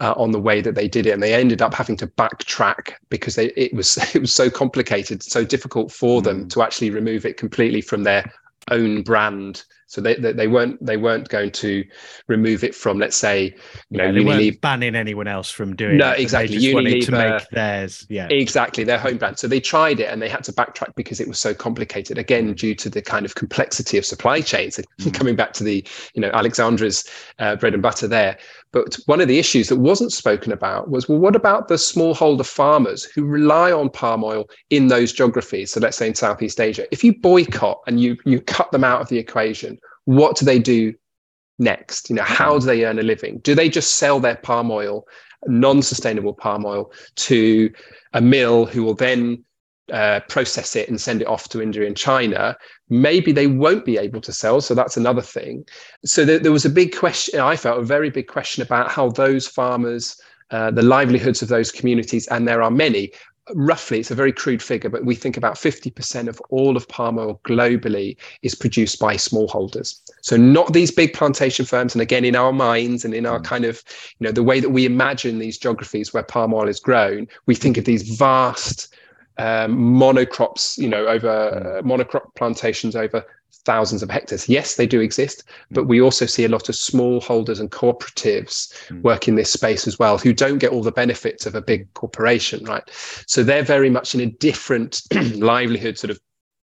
uh, on the way that they did it. And they ended up having to backtrack because they, it was it was so complicated, so difficult for mm. them to actually remove it completely from their own brand so they, they, they weren't they weren't going to remove it from let's say you know yeah, Unilever banning anyone else from doing no, it. exactly. They Unilever, to make theirs. Yeah, exactly their home brand. So they tried it and they had to backtrack because it was so complicated. Again, mm. due to the kind of complexity of supply chains. Mm. Coming back to the you know Alexandra's uh, bread and butter there. But one of the issues that wasn't spoken about was well, what about the smallholder farmers who rely on palm oil in those geographies? So let's say in Southeast Asia, if you boycott and you you cut them out of the equation, what do they do next? You know, how do they earn a living? Do they just sell their palm oil, non-sustainable palm oil, to a mill who will then uh, process it and send it off to India and China, maybe they won't be able to sell. So that's another thing. So there, there was a big question, I felt a very big question about how those farmers, uh, the livelihoods of those communities, and there are many, roughly, it's a very crude figure, but we think about 50% of all of palm oil globally is produced by smallholders. So not these big plantation firms. And again, in our minds and in our mm. kind of, you know, the way that we imagine these geographies where palm oil is grown, we think of these vast um, monocrops, you know, over uh, monocrop plantations over thousands of hectares. Yes, they do exist, but we also see a lot of small holders and cooperatives mm. work in this space as well, who don't get all the benefits of a big corporation, right? So they're very much in a different livelihood sort of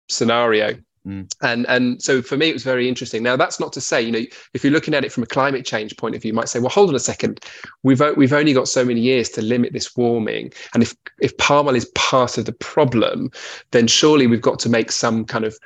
scenario. Mm. And and so for me, it was very interesting. Now, that's not to say, you know, if you're looking at it from a climate change point of view, you might say, well, hold on a second, we've we've only got so many years to limit this warming, and if if palm oil is part of the problem, then surely we've got to make some kind of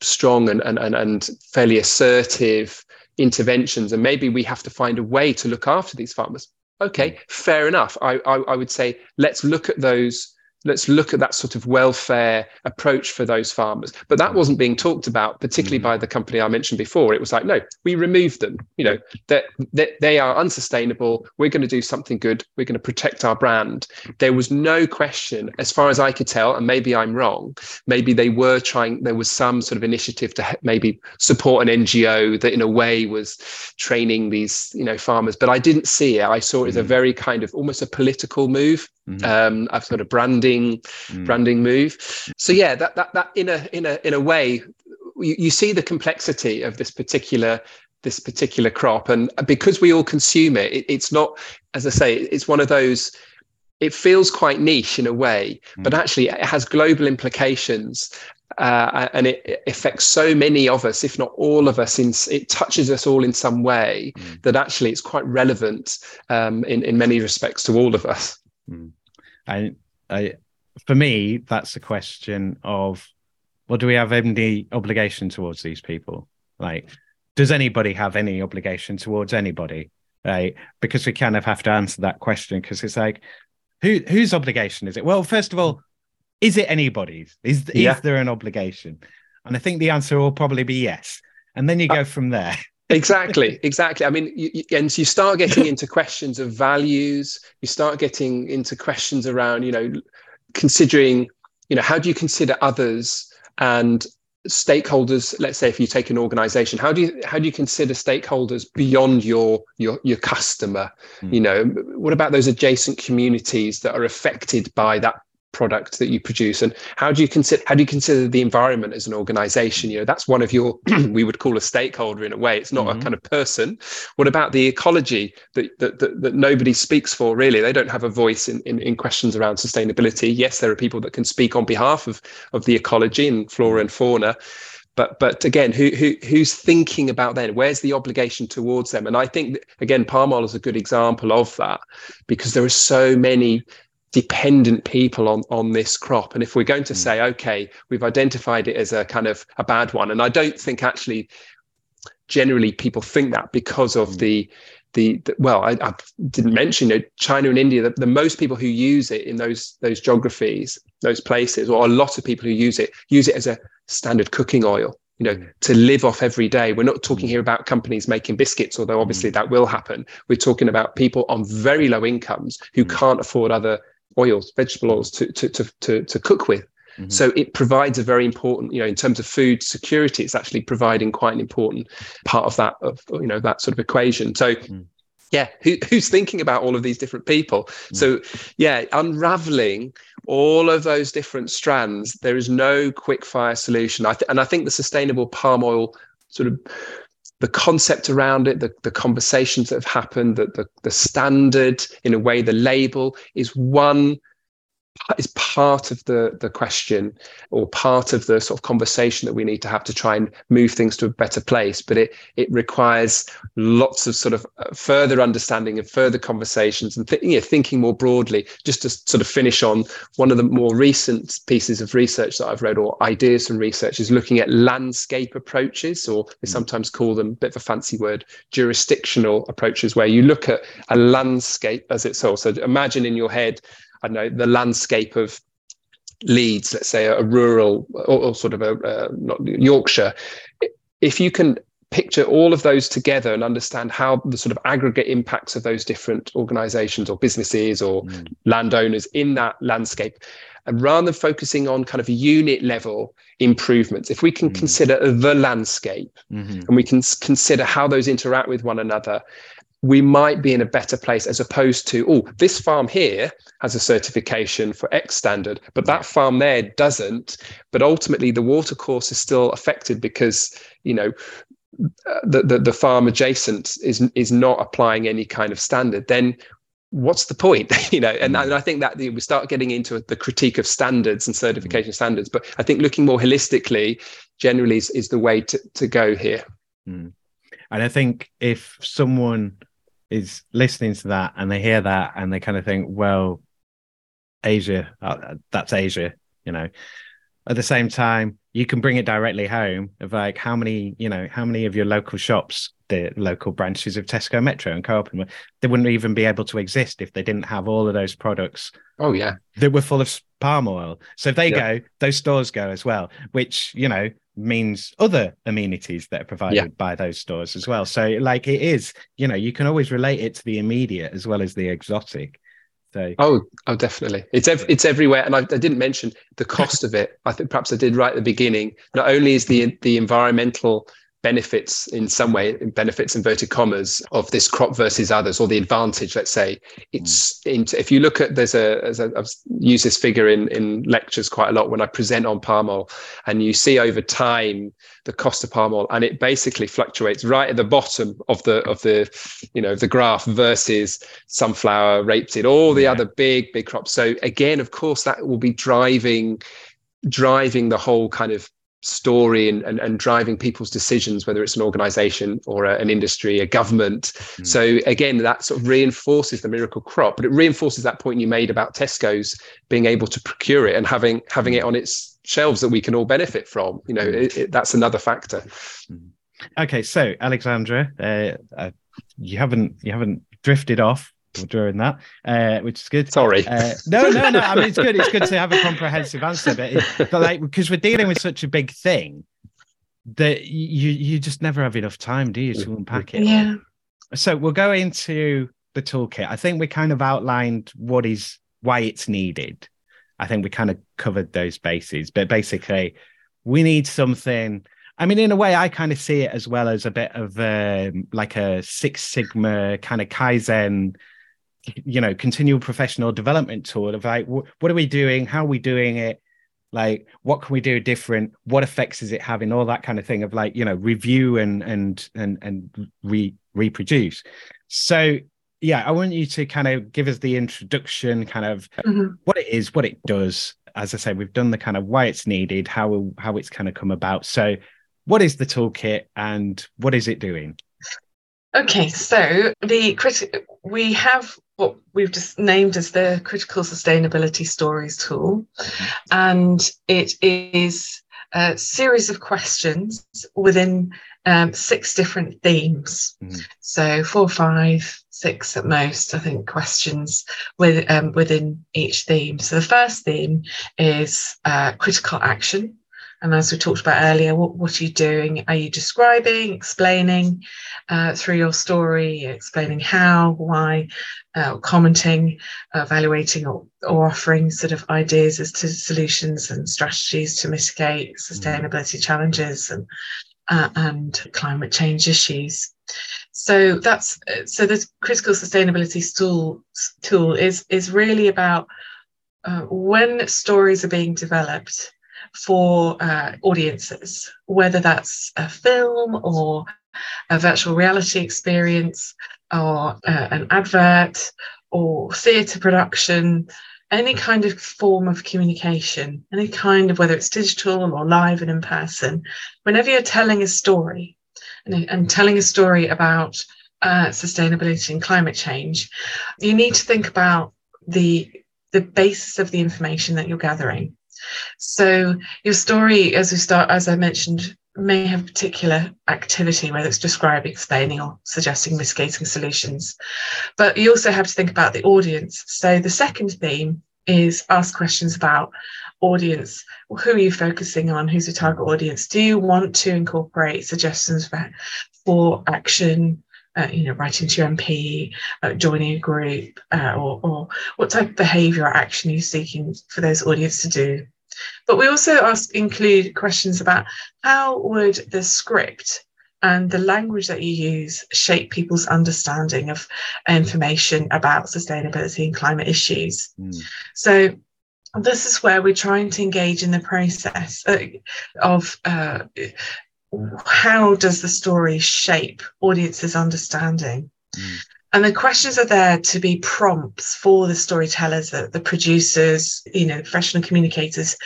strong and and and, and fairly assertive interventions, and maybe we have to find a way to look after these farmers. Okay, mm. fair enough. I, I I would say let's look at those let's look at that sort of welfare approach for those farmers. But that wasn't being talked about particularly mm. by the company i mentioned before. It was like no we removed them. You know that they, they are unsustainable. We're going to do something good. We're going to protect our brand. There was no question as far as i could tell and maybe i'm wrong maybe they were trying there was some sort of initiative to maybe support an ngo that in a way was training these you know farmers. But i didn't see it. I saw it as a mm. very kind of almost a political move mm-hmm. um, a sort of branding mm. branding move. So yeah, that that that in a in a in a way, you, you see the complexity of this particular this particular crop, and because we all consume it, it it's not, as I say, it's one of those it feels quite niche in a way, mm. but actually it has global implications. Uh, and it, affects so many of us, if not all of us. In, it touches us all in some way mm. that actually it's quite relevant um, in in many respects to all of us. Mm. I, I, for me, that's a question of, well, do we have any obligation towards these people? Like, does anybody have any obligation towards anybody? Right? Because we kind of have to answer that question because it's like, who whose obligation is it? Well, first of all, is it anybody's? Is yeah. is there an obligation? And I think the answer will probably be yes. And then you uh, go from there. Exactly exactly. I mean you, you, and you start getting into questions of values. You start getting into questions around you know considering you know how do you consider others and stakeholders? Let's say if you take an organization how do you how do you consider stakeholders beyond your your your customer? Mm. you know what about those adjacent communities that are affected by that product that you produce? And how do you consider how do you consider the environment as an organization? You know that's one of your we would call a stakeholder in a way. It's not mm-hmm. a kind of person. What about the ecology that, that, that that nobody speaks for really? They don't have a voice in, in in questions around sustainability. Yes there are people that can speak on behalf of of the ecology and flora and fauna. But but again who, who who's thinking about then? Where's the obligation towards them? And i think again palm oil is a good example of that because there are so many dependent people on on this crop and if we're going to mm. say okay we've identified it as a kind of a bad one and i don't think actually generally people think that because of mm. the, the, the well I, I, didn't mention it china and india the, the most people who use it in those those geographies those places or a lot of people who use it use it as a standard cooking oil you know mm. to live off every day we're not talking mm. here about companies making biscuits although obviously mm. that will happen we're talking about people on very low incomes who mm. can't afford other oils, vegetable oils to to to to, to cook with. Mm-hmm. So it provides a very important, you know, in terms of food security, it's actually providing quite an important part of that of you know that sort of equation. So. Mm. Yeah, Who, who's thinking about all of these different people? Mm. So, yeah, unraveling all of those different strands, there is no quick fire solution. I th- and I think the sustainable palm oil sort of the concept around it, the, the conversations that have happened, the, the, the standard, in a way, the label is one is part of the the question or part of the sort of conversation that we need to have to try and move things to a better place. But it it requires lots of sort of uh, further understanding and further conversations and th- you know, thinking more broadly. Just to sort of finish on one of the more recent pieces of research that I've read or ideas from research is looking at landscape approaches or they mm. sometimes call them a bit of a fancy word jurisdictional approaches where you look at a landscape as it's so so imagine in your head I don't know the landscape of Leeds, let's say a, rural or, or, sort of a uh, not Yorkshire, if you can picture all of those together and understand how the sort of aggregate impacts of those different organizations or businesses or mm. landowners in that landscape and rather than focusing on kind of unit level improvements if we can mm. consider the landscape mm-hmm. and we can consider how those interact with one another we might be in a better place as opposed to oh this farm here has a certification for x standard but that farm there doesn't but ultimately the water course is still affected because you know the, the, the farm adjacent is is not applying any kind of standard then what's the point you know and, and, i think that we start getting into the critique of standards and certification mm. standards but i think looking more holistically generally is, is the way to, to go here mm. and i think if someone is listening to that and they hear that and they kind of think, well, Asia, uh, that's Asia, you know. At the same time, you can bring it directly home of like how many, you know, how many of your local shops, the local branches of Tesco Metro and Co-op, they wouldn't even be able to exist if they didn't have all of those products. Oh yeah, that were full of palm oil. So they yeah. go, those stores go as well, which you know means other amenities that are provided yeah. by those stores as well. So, like, it is, you know, you can always relate it to the immediate as well as the exotic. So, oh, oh, definitely, it's ev- it's everywhere. And I, I didn't mention the cost of it. I think perhaps I did right at the beginning. Not only is the the environmental benefits in some way benefits inverted commas of this crop versus others or the advantage let's say it's mm. in, if you look at there's a as a, i've used this figure in in lectures quite a lot when i present on palm oil and you see over time the cost of palm oil and it basically fluctuates right at the bottom of the of the you know the graph versus sunflower rapeseed all the yeah. other big big crops so again of course that will be driving driving the whole kind of story and, and, and, driving people's decisions, whether it's an organization or a, an industry, a government. Mm. So again, that sort of reinforces the miracle crop, but it reinforces that point you made about Tesco's being able to procure it and having having it on its shelves that we can all benefit from. You know, hmm. it, it, that's another factor. Hmm. Okay, so Alexandra, uh, uh, you haven't you haven't drifted off during that, uh, which is good. Sorry. Uh, no, no, no. I mean, it's good. It's good to have a comprehensive answer, but, it, but like because we're dealing with such a big thing that you you just never have enough time, do you, to unpack it? Yeah. So we'll go into the toolkit. I think we kind of outlined what is why it's needed. I think we kind of covered those bases, but basically, we need something. I mean, in a way, I kind of see it as well as a bit of um, like a Six Sigma kind of Kaizen you know continual professional development tool of like what are we doing? How are we doing it? Like what can we do different? What effects is it having? All that kind of thing of like you know review and and and and re- reproduce. So yeah i want you to kind of give us the introduction kind of mm-hmm. what it is what it does. As i say we've done the kind of why it's needed how how it's kind of come about. So what is the toolkit and what is it doing? Okay, so the crit- we have what we've just named as the Critical Sustainability Stories tool, and it is a series of questions within um, six different themes. Mm. So four, five, six at most, I think, questions with, um, within each theme. So the first theme is uh, critical action. And as we talked about earlier, what, what are you doing? Are you describing, explaining uh, through your story, explaining how, why, uh, commenting, uh, evaluating, or, or offering sort of ideas as to solutions and strategies to mitigate sustainability challenges and uh, and climate change issues. So that's so the critical sustainability tool tool is is really about uh, when stories are being developed for uh, audiences, whether that's a film or a virtual reality experience or uh, an advert or theatre production, any kind of form of communication, any kind of whether it's digital or live and in person, whenever you're telling a story and, and telling a story about uh, sustainability and climate change, you need to think about the the basis of the information that you're gathering. So your story, as we start, as I mentioned, may have particular activity, whether it's describing, explaining, or suggesting mitigating solutions. But you also have to think about the audience. So the second theme is ask questions about audience who are you focusing on who's your target audience do you want to incorporate suggestions for, for action uh, you know writing to your mp uh, joining a group uh, or, or what type of behavior or action are you seeking for those audience to do but we also ask include questions about how would the script and the language that you use shape people's understanding of information about sustainability and climate issues. Mm. So this is where we're trying to engage in the process uh, of uh, how does the story shape audiences' understanding. Mm. And the questions are there to be prompts for the storytellers, the, the producers, you know, professional communicators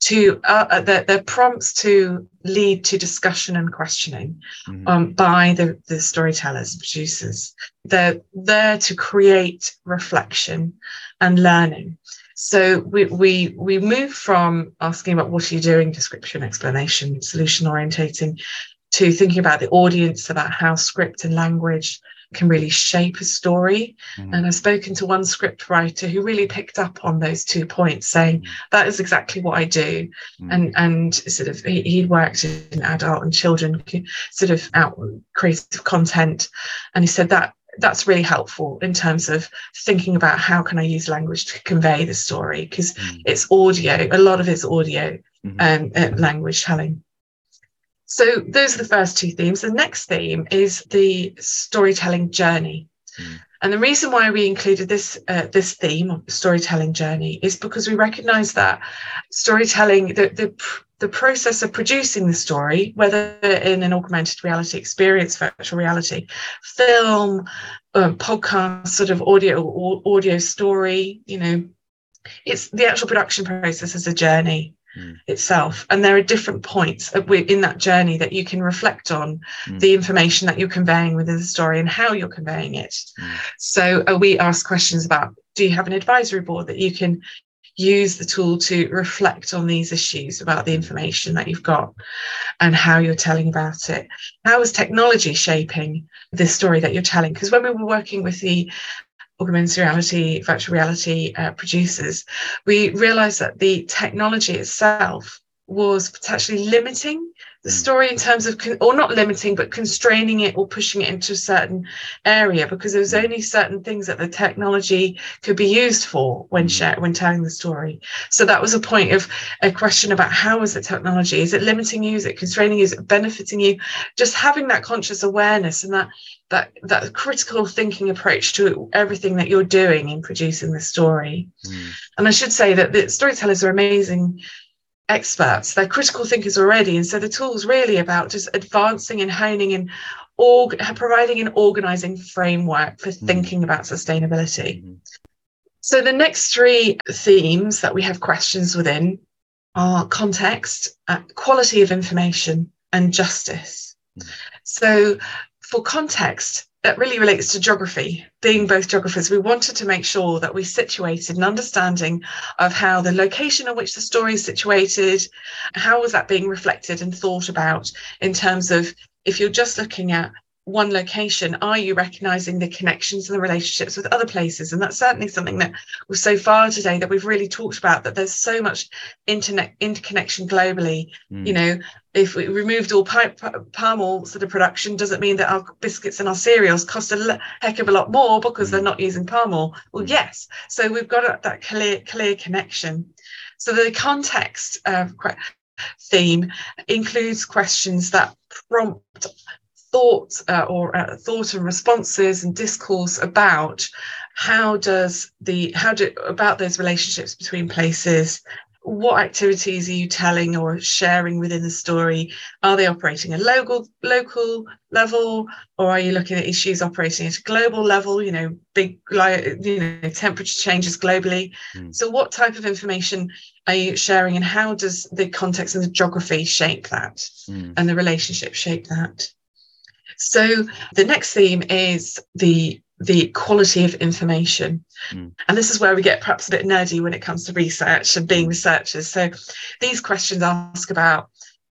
to uh, uh the, the prompts to lead to discussion and questioning mm-hmm. um, by the, the storytellers producers they're there to create reflection and learning so we we we move from asking about what are you doing description explanation solution orientating to thinking about the audience about how script and language can really shape a story. Mm. And I've spoken to one script writer who really picked up on those two points, saying mm. that is exactly what I do. Mm. And and sort of he, he'd worked in adult and children sort of out creative content, and he said that that's really helpful in terms of thinking about how can I use language to convey the story because mm. it's audio. A lot of it's audio mm-hmm. um, uh, language telling. So those are the first two themes. The next theme is the storytelling journey. Mm. And the reason why we included this uh, this theme of storytelling journey is because we recognise that storytelling, the, the the process of producing the story, whether in an augmented reality experience, virtual reality, film, um, podcast, sort of audio audio story, you know, it's the actual production process is a journey mm. itself. And there are different points in that journey that you can reflect on mm. the information that you're conveying within the story and how you're conveying it. Mm. So uh, we ask questions about do you have an advisory board that you can use the tool to reflect on these issues about the information that you've got and how you're telling about it. How is technology shaping the story that you're telling? Because when we were working with the augmented reality, virtual reality uh, producers, we realized that the technology itself was potentially limiting the hmm. story in terms of con- or not limiting but constraining it or pushing it into a certain area because there was hmm. only certain things that the technology could be used for when hmm. share, when telling the story so that was a point of a question about how is the technology is it limiting you is it constraining you is it benefiting you just having that conscious awareness and that that that critical thinking approach to everything that you're doing in producing the story mm. and i should say that the storytellers are amazing experts they're critical thinkers already and so the tool's really about just advancing and honing and org- providing an organizing framework for mm. thinking about sustainability mm. so the next three themes that we have questions within are context uh, quality of information and justice mm. so for context that really relates to geography. Being both geographers, we wanted to make sure that we situated an understanding of how the location in which the story is situated, how was that being reflected and thought about in terms of if you're just looking at one location, are you recognizing the connections and the relationships with other places? And that's certainly something that was so far today that we've really talked about that there's so much internet interconnection globally. Mm. You know, if we removed all palm oil sort of production, doesn't mean that our biscuits and our cereals cost a heck of a lot more because mm. they're not using palm oil? Well, mm. yes. So we've got that clear clear connection. So the context uh, theme includes questions that prompt thought uh, or uh, thought and responses and discourse about how does the how do about those relationships between places? What activities are you telling or sharing within the story? Are they operating at local local level or are you looking at issues operating at a global level? You know big like you know temperature changes globally. Mm. so what type of information are you sharing and how does the context and the geography shape that? Mm. and the relationship shape that so the next theme is the the quality of information. Mm. And this is where we get perhaps a bit nerdy when it comes to research and being researchers. So these questions ask about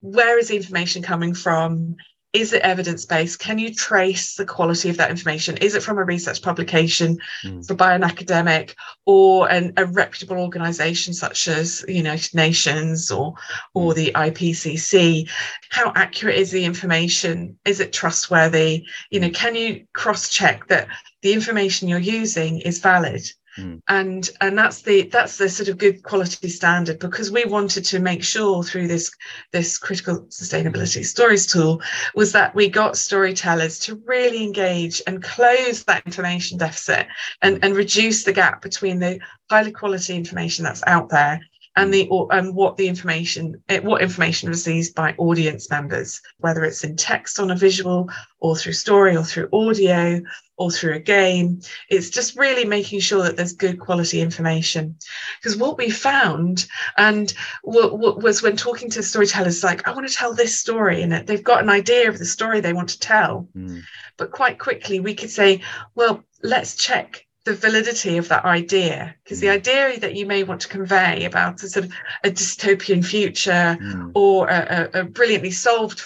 where is the information coming from? Is it evidence based? Can you trace the quality of that information? Is it from a research publication mm. for by an academic or an, a reputable organization such as the United Nations or, or hmm. the IPCC? How accurate is the information? Is it trustworthy? You know, can you cross check that the information you're using is valid? Mm. And and that's the that's the sort of good quality standard because we wanted to make sure through this this critical sustainability stories tool was that we got storytellers to really engage and close that information deficit and, and reduce the gap between the highly quality information that's out there and the and what the information eh, what information received by audience members whether it's in text on a visual or through story or through audio or through a game. It's just really making sure that there's good quality information. Because what we found and what, what, was when talking to storytellers like i want to tell this story and they've got an idea of the story they want to tell. Mm. but quite quickly we could say well let's check the validity of that idea because the mm. idea that you may want to convey about a sort of a dystopian future mm. or a, a, brilliantly solved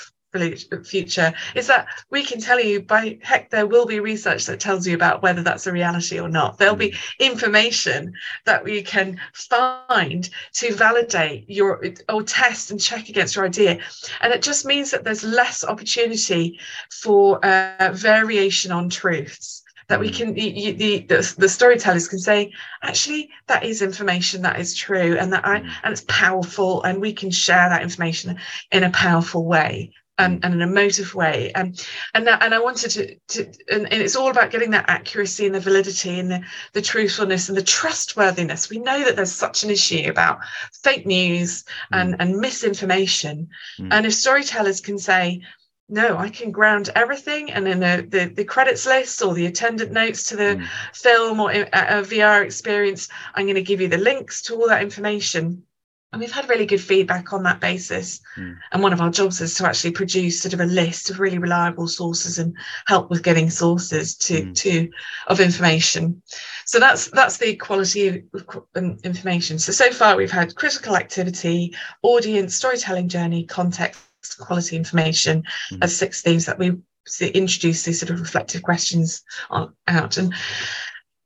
future is that we can tell you by heck there will be research that tells you about whether that's a reality or not there'll be mm. information that we can find to validate your or test and check against your idea and it just means that there's less opportunity for uh, variation on truths that we mm. can you, the, the, the storytellers can say actually that is information that is true and that I mm. and it's powerful and we can share that information in a powerful way and, mm. and an emotive way and and that, and I wanted to, to and, and, it's all about getting that accuracy and the validity and the, the truthfulness and the trustworthiness we know that there's such an issue about fake news and and misinformation mm. and if storytellers can say no, I can ground everything, and in the, the, the credits list or the attendant notes to the mm. film or a, a VR experience, I'm going to give you the links to all that information. And we've had really good feedback on that basis. Mm. And one of our jobs is to actually produce sort of a list of really reliable sources and help with getting sources to, mm. to of information. So that's that's the quality of um, information. So so far we've had critical activity, audience, storytelling journey, context quality information mm-hmm. as six themes that we introduce these sort of reflective questions on, out and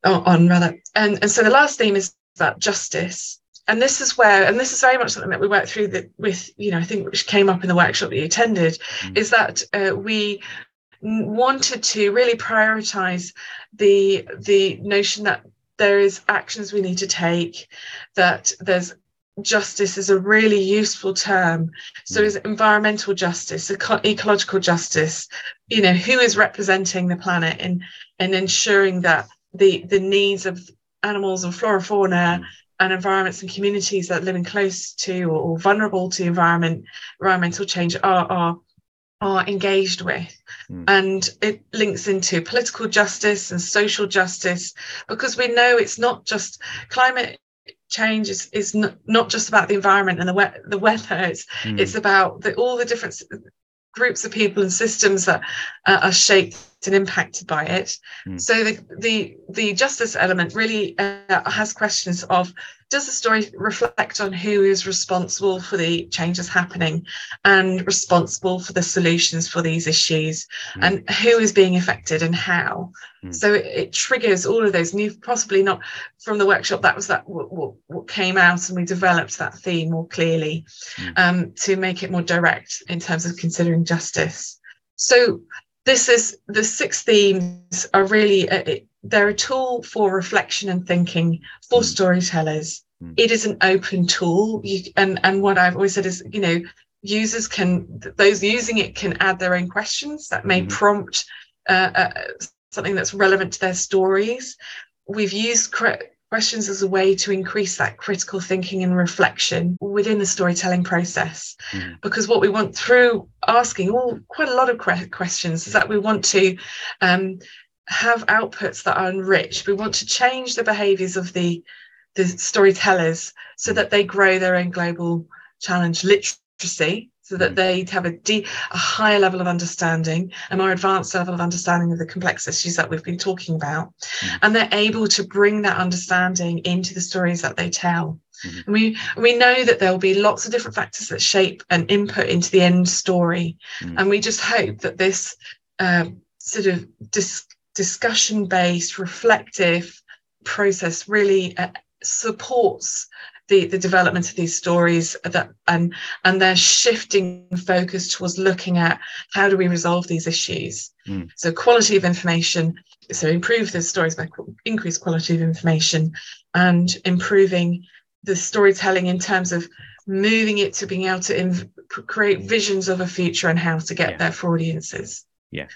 on rather and, and so the last theme is about justice and this is where and this is very much something that we worked through that with you know i think which came up in the workshop that you attended mm-hmm. is that uh, we wanted to really prioritize the the notion that there is actions we need to take that there's justice is a really useful term. So, mm. is environmental justice, eco- ecological justice? You know, who is representing the planet and and ensuring that the the needs of animals and flora, fauna, mm. and environments and communities that are living close to or, or vulnerable to environment environmental change are are are engaged with. Mm. And it links into political justice and social justice because we know it's not just climate change is, is not, not just about the environment and the, we- the weather it's mm. it's about the, all the different groups of people and systems that uh, are shaped and impacted by it mm. so the, the the justice element really uh, has questions of does the story reflect on who is responsible for the changes happening and responsible for the solutions for these issues mm. and who is being affected and how mm. so it, it, triggers all of those new possibly not from the workshop that was that what, what, what came out and we developed that theme more clearly mm. um, to make it more direct in terms of considering justice so this is the six themes are really uh, they're a tool for reflection and thinking for mm. storytellers. Mm. It is an open tool, you, and and what I've always said is, you know, users can those using it can add their own questions that may mm. prompt uh, uh, something that's relevant to their stories. We've used questions as a way to increase that critical thinking and reflection within the storytelling process mm. because what we want through asking all quite a lot of questions is that we want to um, have outputs that are enriched. We want to change the behaviors of the, the storytellers so that they grow their own global challenge literacy, so that mm. they have a, deep, a higher level of understanding, a more advanced level of understanding of the complex issues that we've been talking about. Mm. And they're able to bring that understanding into the stories that they tell. Mm-hmm. We we know that there will be lots of different factors that shape and input into the end story, mm-hmm. and we just hope that this um, sort of dis- discussion based, reflective process really uh, supports the, the development of these stories that and and they're shifting focus towards looking at how do we resolve these issues mm. so quality of information so improve the stories by increase quality of information and improving the storytelling in terms of moving it to being able to inv- create visions of a future and how to get yeah. there for audiences yeah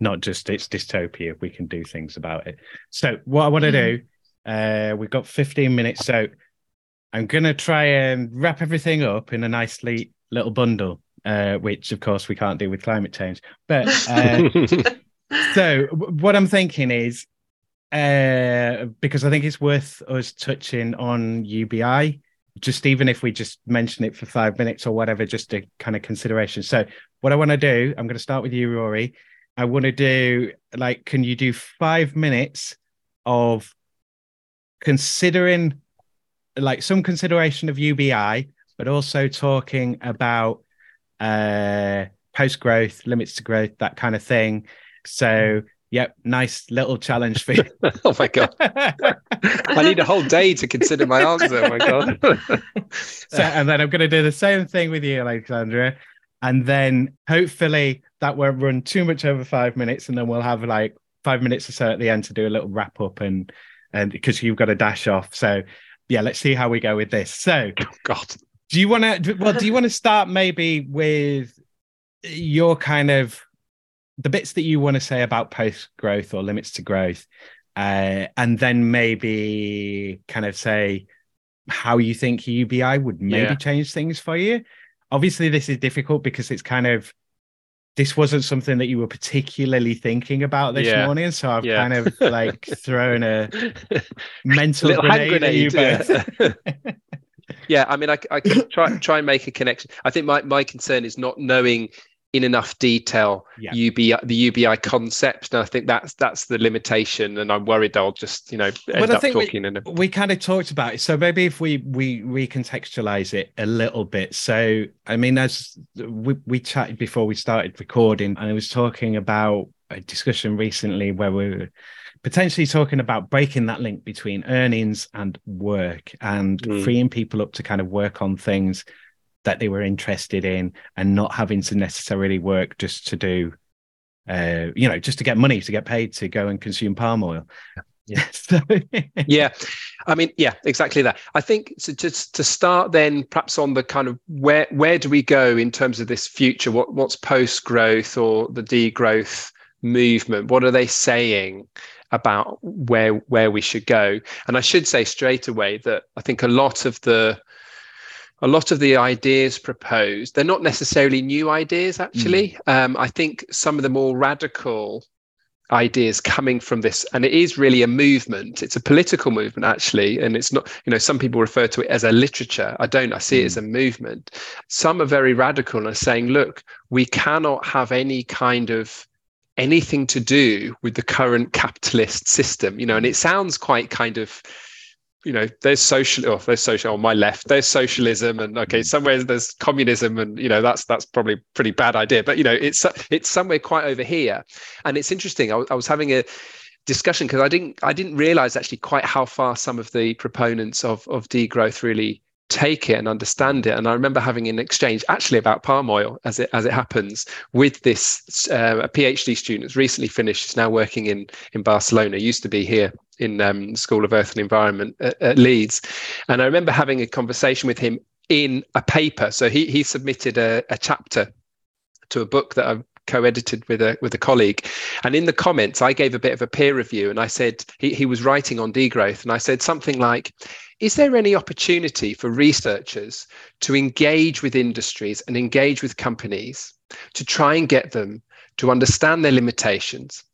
not just it's dystopia we can do things about it so what i want to mm. do uh, we've got 15 minutes so I'm going to try and wrap everything up in a nicely little bundle, uh, which of course we can't do with climate change. But uh, so what I'm thinking is, uh, because I think it's worth us touching on UBI, just even if we just mention it for five minutes or whatever, just a kind of consideration. So what I want to do, I'm going to start with you, Rory. I want to do like, can you do five minutes of considering like some consideration of UBI, but also talking about uh, post growth, limits to growth, that kind of thing. So, yep, nice little challenge for you. oh my god, I need a whole day to consider my answer. Oh my god. so, and then I'm going to do the same thing with you, Alexandra, and then hopefully that won't run too much over five minutes, and then we'll have like five minutes or so at the end to do a little wrap up and and because you've got to dash off. So yeah, let's see how we go with this. So, oh, God, do you want to? Well, do you want to start maybe with your kind of the bits that you want to say about post growth or limits to growth, uh, and then maybe kind of say how you think UBI would maybe yeah. change things for you. Obviously, this is difficult because it's kind of this wasn't something that you were particularly thinking about this yeah. morning. So I've yeah. kind of like thrown a mental grenade, grenade, at you both. Yeah. yeah, I mean, I, I can try try and make a connection. I think my, my concern is not knowing in enough detail yeah. UBI the UBI concept, and I think that's that's the limitation. And I'm worried I'll just you know end up talking. We, in a... we kind of talked about it, so maybe if we we recontextualize it a little bit. So I mean, as we we chatted before we started recording, and I was talking about a discussion recently where we were potentially talking about breaking that link between earnings and work and mm. freeing people up to kind of work on things that they were interested in and not having to necessarily work just to do uh, you know just to get money to get paid to go and consume palm oil. Yeah. So, yeah. I mean yeah exactly that. I think so just to start then perhaps on the kind of where where do we go in terms of this future? What what's post growth or the degrowth movement? What are they saying about where where we should go? And i should say straight away that i think a lot of the a lot of the ideas proposed they're not necessarily new ideas actually mm. um, i think some of the more radical ideas coming from this and it is really a movement it's a political movement actually and it's not you know some people refer to it as a literature i don't i see mm. it as a movement some are very radical and are saying look we cannot have any kind of anything to do with the current capitalist system you know and it sounds quite kind of you know there's social oh there's social on my left there's socialism and okay mm. somewhere there's communism and you know that's that's probably a pretty bad idea but you know it's it's somewhere quite over here and it's interesting I, I was having a discussion because i didn't i didn't realize actually quite how far some of the proponents of of degrowth really take it and understand it. And I remember having an exchange actually about palm oil as it as it happens with this uh, a PhD student who's recently finished, is now working in in Barcelona, used to be here in um, School of Earth and Environment at, at Leeds. And I remember having a conversation with him in a paper. So he he submitted a, a chapter to a book that I've co-edited with a with a colleague. And in the comments i gave a bit of a peer review and i said he, he was writing on degrowth and i said something like is there any opportunity for researchers to engage with industries and engage with companies to try and get them to understand their limitations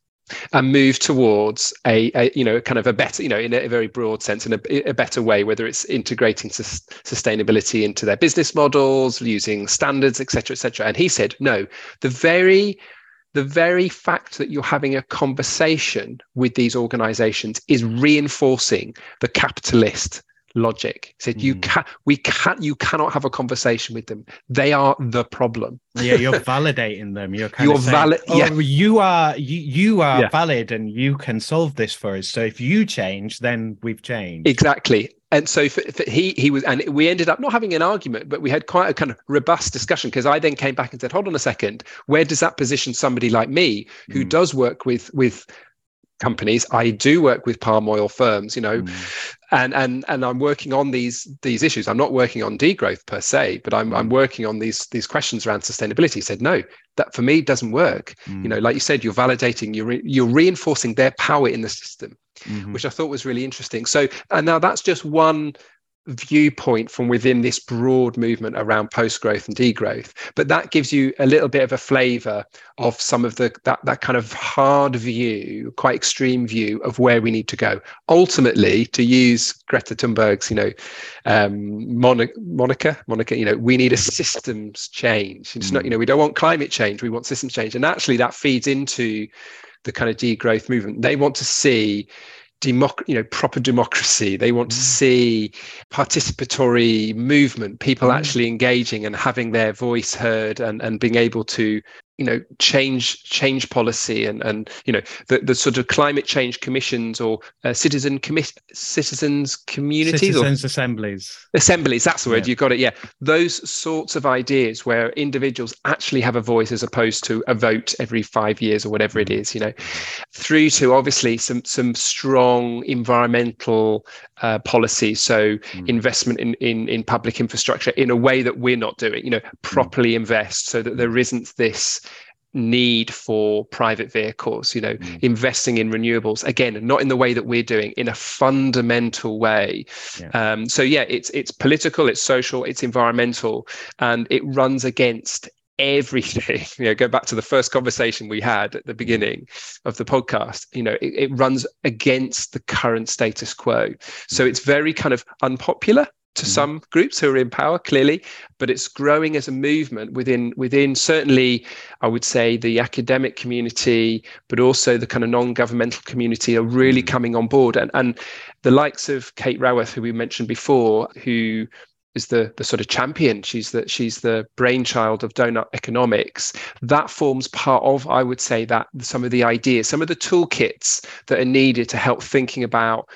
and move towards a, a, you know kind of a better you know in a, very broad sense in a, a better way whether it's integrating sus- sustainability into their business models using standards etc etc and he said no the very the very fact that you're having a conversation with these organizations is reinforcing the capitalist logic. He said, mm. "You can we can you cannot have a conversation with them. They are the problem." Yeah, you're validating them. You're kind you're of valid. Oh, yeah, you are you you are yeah. valid, and you can solve this for us. So if you change, then we've changed. Exactly. And so for, for he he was, and we ended up not having an argument, but we had quite a kind of robust discussion because I then came back and said, "Hold on a second, where does that position somebody like me who mm. does work with with companies. I do work with palm oil firms, you know, mm. and and and I'm working on these these issues. I'm not working on degrowth per se, but I'm I'm mm. working on these these questions around sustainability. He said no, that for me doesn't work. Mm. You know, like you said, you're validating, you're re- you're reinforcing their power in the system, mm-hmm. which I thought was really interesting. So, and now that's just one viewpoint from within this broad movement around post growth and degrowth but that gives you a little bit of a flavor of some of the that that kind of hard view quite extreme view of where we need to go. Ultimately to use greta thunberg's you know um monica monica monica you know we need a systems change. It's not you know we don't want climate change we want systems change. And actually that feeds into the kind of degrowth movement. They want to see democ- you know proper democracy they want mm. to see participatory movement people mm. actually engaging and having their voice heard and and being able to you know change change policy and and you know the, the sort of climate change commissions or uh, citizen commi- citizens communities citizens or assemblies assemblies that's the word yeah. you got it yeah those sorts of ideas where individuals actually have a voice as opposed to a vote every 5 years or whatever it mm. you know through to obviously some some strong environmental uh, policy so mm. investment in, in in public infrastructure in a way that we're not doing you know properly mm. invest so that there isn't this need for private vehicles you know mm. investing in renewables again not in the way that we're doing in a fundamental way yeah. Um, so yeah it's it's political it's social it's environmental and it runs against everything you know go back to the first conversation we had at the beginning of the podcast you know it, it runs against the current status quo so mm. it's very kind of unpopular to mm. some groups who are in power clearly but it's growing as a movement within within certainly i would say the academic community but also the kind of non-governmental community are really mm. coming on board and and the likes of kate raworth who we mentioned before who is the the sort of champion she's the she's the brainchild of doughnut economics that forms part of i would say that some of the ideas some of the toolkits that are needed to help thinking about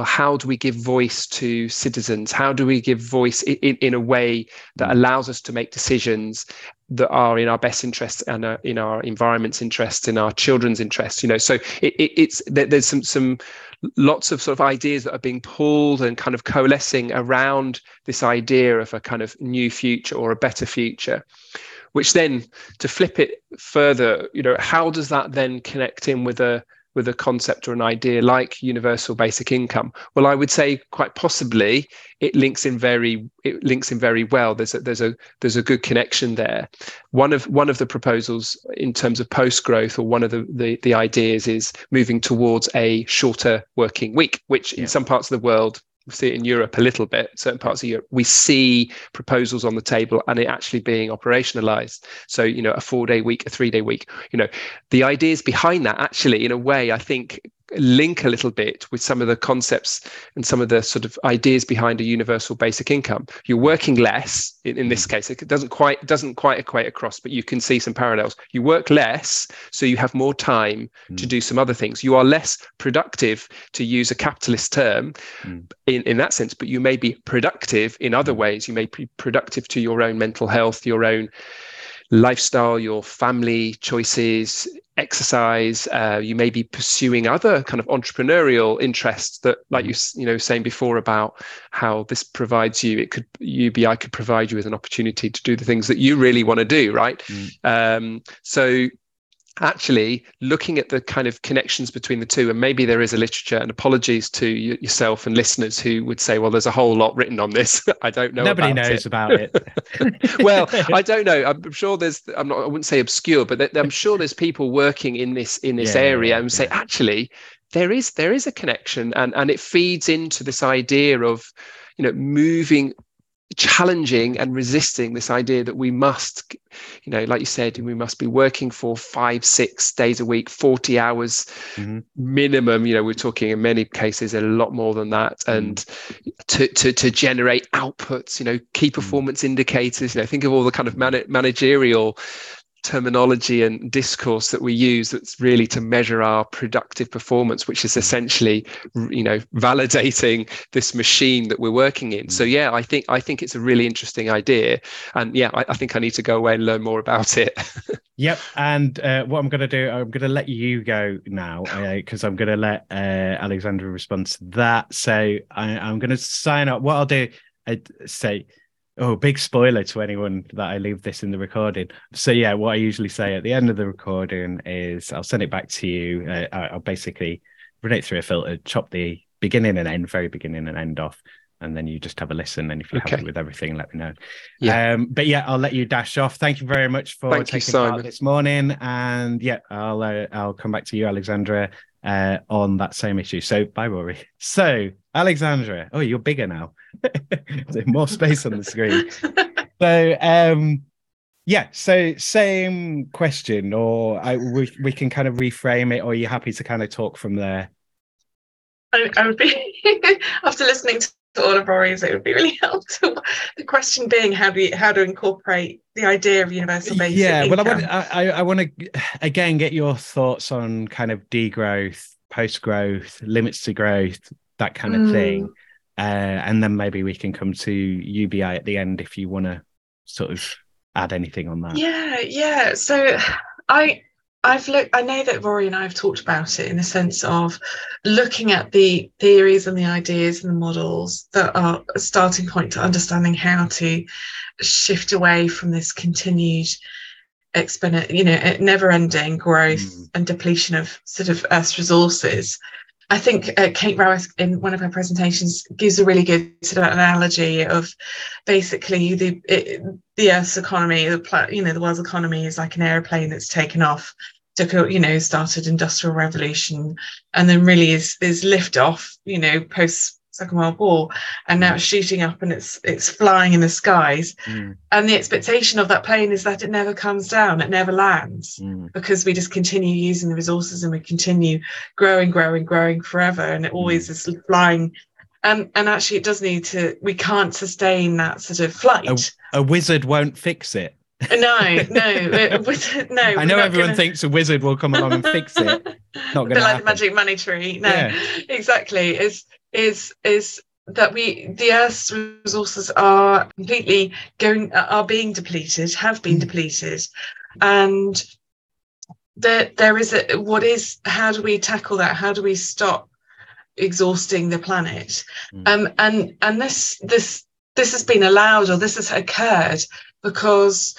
well, how do we give voice to citizens? How do we give voice in, in a way that mm. allows us to make decisions that are in our best interests and uh, in our environment's interests, in our children's interests? You know, so it, it, it's there's some some lots of sort of ideas that are being pulled and kind of coalescing around this idea of a kind of new future or a better future which then to flip it further you know how does that then connect in with a with a concept or an idea like universal basic income. Well i would say quite possibly it links in very it links in very well. There's a there's a there's a good connection there. One of one of the proposals in terms of post growth or one of the, the the ideas is moving towards a shorter working week which yeah. in some parts of the world we see it in Europe a little bit, certain parts of Europe, we see proposals on the table and it actually being operationalized. So, you know, a four day week, a three day week, you know, the ideas behind that actually, in a way, I think link a little bit with some of the concepts and some of the sort of ideas behind a universal basic income. You're working less in, in this mm. case. It doesn't quite doesn't quite equate across, but you can see some parallels. You work less, so you have more time mm. to do some other things. You are less productive, to use a capitalist term, mm. in, in that sense, but you may be productive in other mm. ways. You may be productive to your own mental health, your own lifestyle, your family choices, exercise. Uh, you may be pursuing other kind of entrepreneurial interests that, like you you know saying before about how this provides you. It could UBI could provide you with an opportunity to do the things that you really want to do, right? Mm. Um, so actually looking at the kind of connections between the two and maybe there is a literature and apologies to y- yourself and listeners who would say well there's a whole lot written on this. I don't know nobody about knows it. about it. Well i don't know. I'm sure there's i'm not i wouldn't say obscure but th- i'm sure there's people working in this in this yeah, area and say actually there is there is a connection and and it feeds into this idea of you know moving challenging and resisting this idea that we must you know like you said we must be working for five six days a week 40 hours mm-hmm. minimum you know we're talking in many cases a lot more than that mm-hmm. and to, to to generate outputs you know key mm. performance mm-hmm. indicators you know think of all the kind of man- managerial terminology and discourse that we use that's really to measure our productive performance which is essentially you know validating this machine that we're working in. So mm. yeah i think i think it's a really interesting idea. And yeah i, I think i need to go away and learn more about it. Yep. And uh, what i'm going to do i'm going to let you go now because uh, i'm going to let uh, alexandra respond to that. So I, i'm going to sign up. What i'll do i say Oh, big spoiler to anyone that I leave this in the recording. So, yeah, what I usually say at the end of the recording is I'll send it back to you. Uh, I'll basically run it through a filter, chop the beginning and end, very beginning and end off, and then you just have a listen. And if you're okay. happy with everything, let me know. Yeah. Um, but yeah, I'll let you dash off. Thank you very much for Thank taking you, part this morning. And yeah, I'll uh, I'll come back to you, Alexandra, uh, on that same issue. So bye, Rory. So Alexandra, oh, you're bigger now. more space on the screen. So um, yeah, so same question, or I, we we can kind of reframe it, or are you happy to kind of talk from there? I, I would be after listening to all of Rory's, it would be really helpful. The question being how do you, how to incorporate the idea of universal basic Yeah, income. well, I want I, I want to again get your thoughts on kind of degrowth, post growth, limits to growth, that kind of mm. thing, uh, and then maybe we can come to UBI at the end if you want to sort of add anything on that. Yeah, yeah. So I I've looked, I know that Rory and I have talked about it in the sense of looking at the theories and the ideas and the models that are a starting point to understanding how to shift away from this continued exponent, you know, never ending growth mm. and depletion of sort of Earth's resources. I think uh, Kate Raworth in one of her presentations gives a really good sort of analogy of basically the it, the Earth's economy, the you know the world's economy is like an airplane that's taken off, took a, you know started industrial revolution, and then really is is lift off, you know post Second World War, and now it's shooting up and it's it's flying in the skies. Mm. And the expectation of that plane is that it never comes down, it never lands, mm. because we just continue using the resources and we continue growing, growing, growing forever, and it always mm. is flying. And and actually, it does need to. We can't sustain that sort of flight. A, a wizard won't fix it. no, no, wizard, no. I know everyone gonna... thinks a wizard will come along and fix it. Not going to like the magic money tree. No, yeah. exactly. It's is is that we the earth's resources are completely going are being depleted have been mm. depleted and there there is a what is how do we tackle that how do we stop exhausting the planet mm. um and and this this this has been allowed or this has occurred because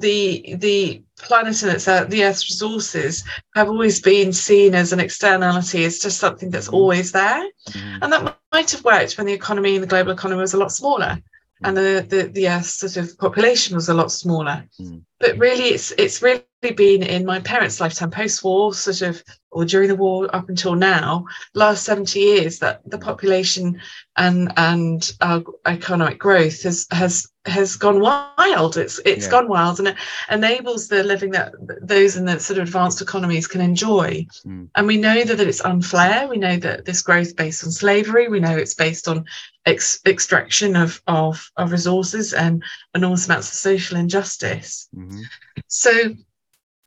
the the planet and its uh, the Earth's resources have always been seen as an externality, as just something that's mm-hmm. always there, mm-hmm. and that might have worked when the economy and the global economy was a lot smaller, and the, the the Earth's sort of population was a lot smaller. Mm-hmm. But really, it's it's really been in my parents' lifetime, post-war, sort of, or during the war up until now, last seventy years, that the population and and our economic growth has has has gone wild. It's it's yeah. gone wild, and it enables the living that those in the sort of advanced economies can enjoy. Mm. And we know that, that it's unfair. We know that this growth based on slavery. We know it's based on ex- extraction of, of of resources and enormous amounts of social injustice. Mm-hmm. So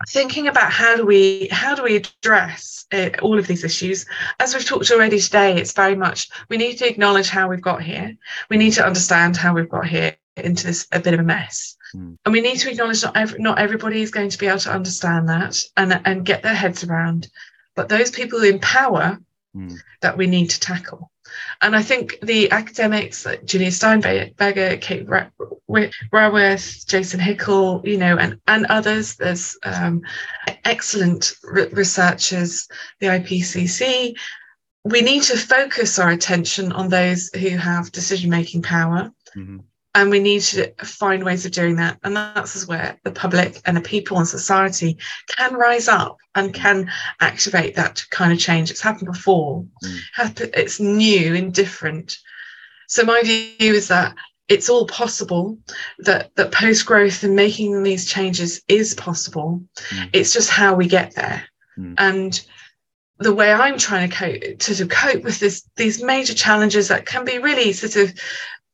thinking about how do we how do we address uh, all of these issues? As we've talked already today it's very much we need to acknowledge how we've got here. We need to understand how we've got here into this a bit of a mess. Mm. and we need to acknowledge not every, not everybody is going to be able to understand that and and get their heads around. But those people in power mm. that we need to tackle and I think the academics like Julia Steinberger, Kate Raworth, Jason Hickel, you know, and, and others, there's um, excellent re- researchers, the IPCC. We need to focus our attention on those who have decision making power. Mm-hmm and we need to find ways of doing that. And that's where the public and the people and society can rise up and can activate that kind of change. It's happened before. Mm. it's new and different. So my view is that it's all possible that that post growth and making these changes is possible. Mm. it's just how we get there. Mm. and the way i'm trying to cope to, to cope with this these major challenges that can be really sort of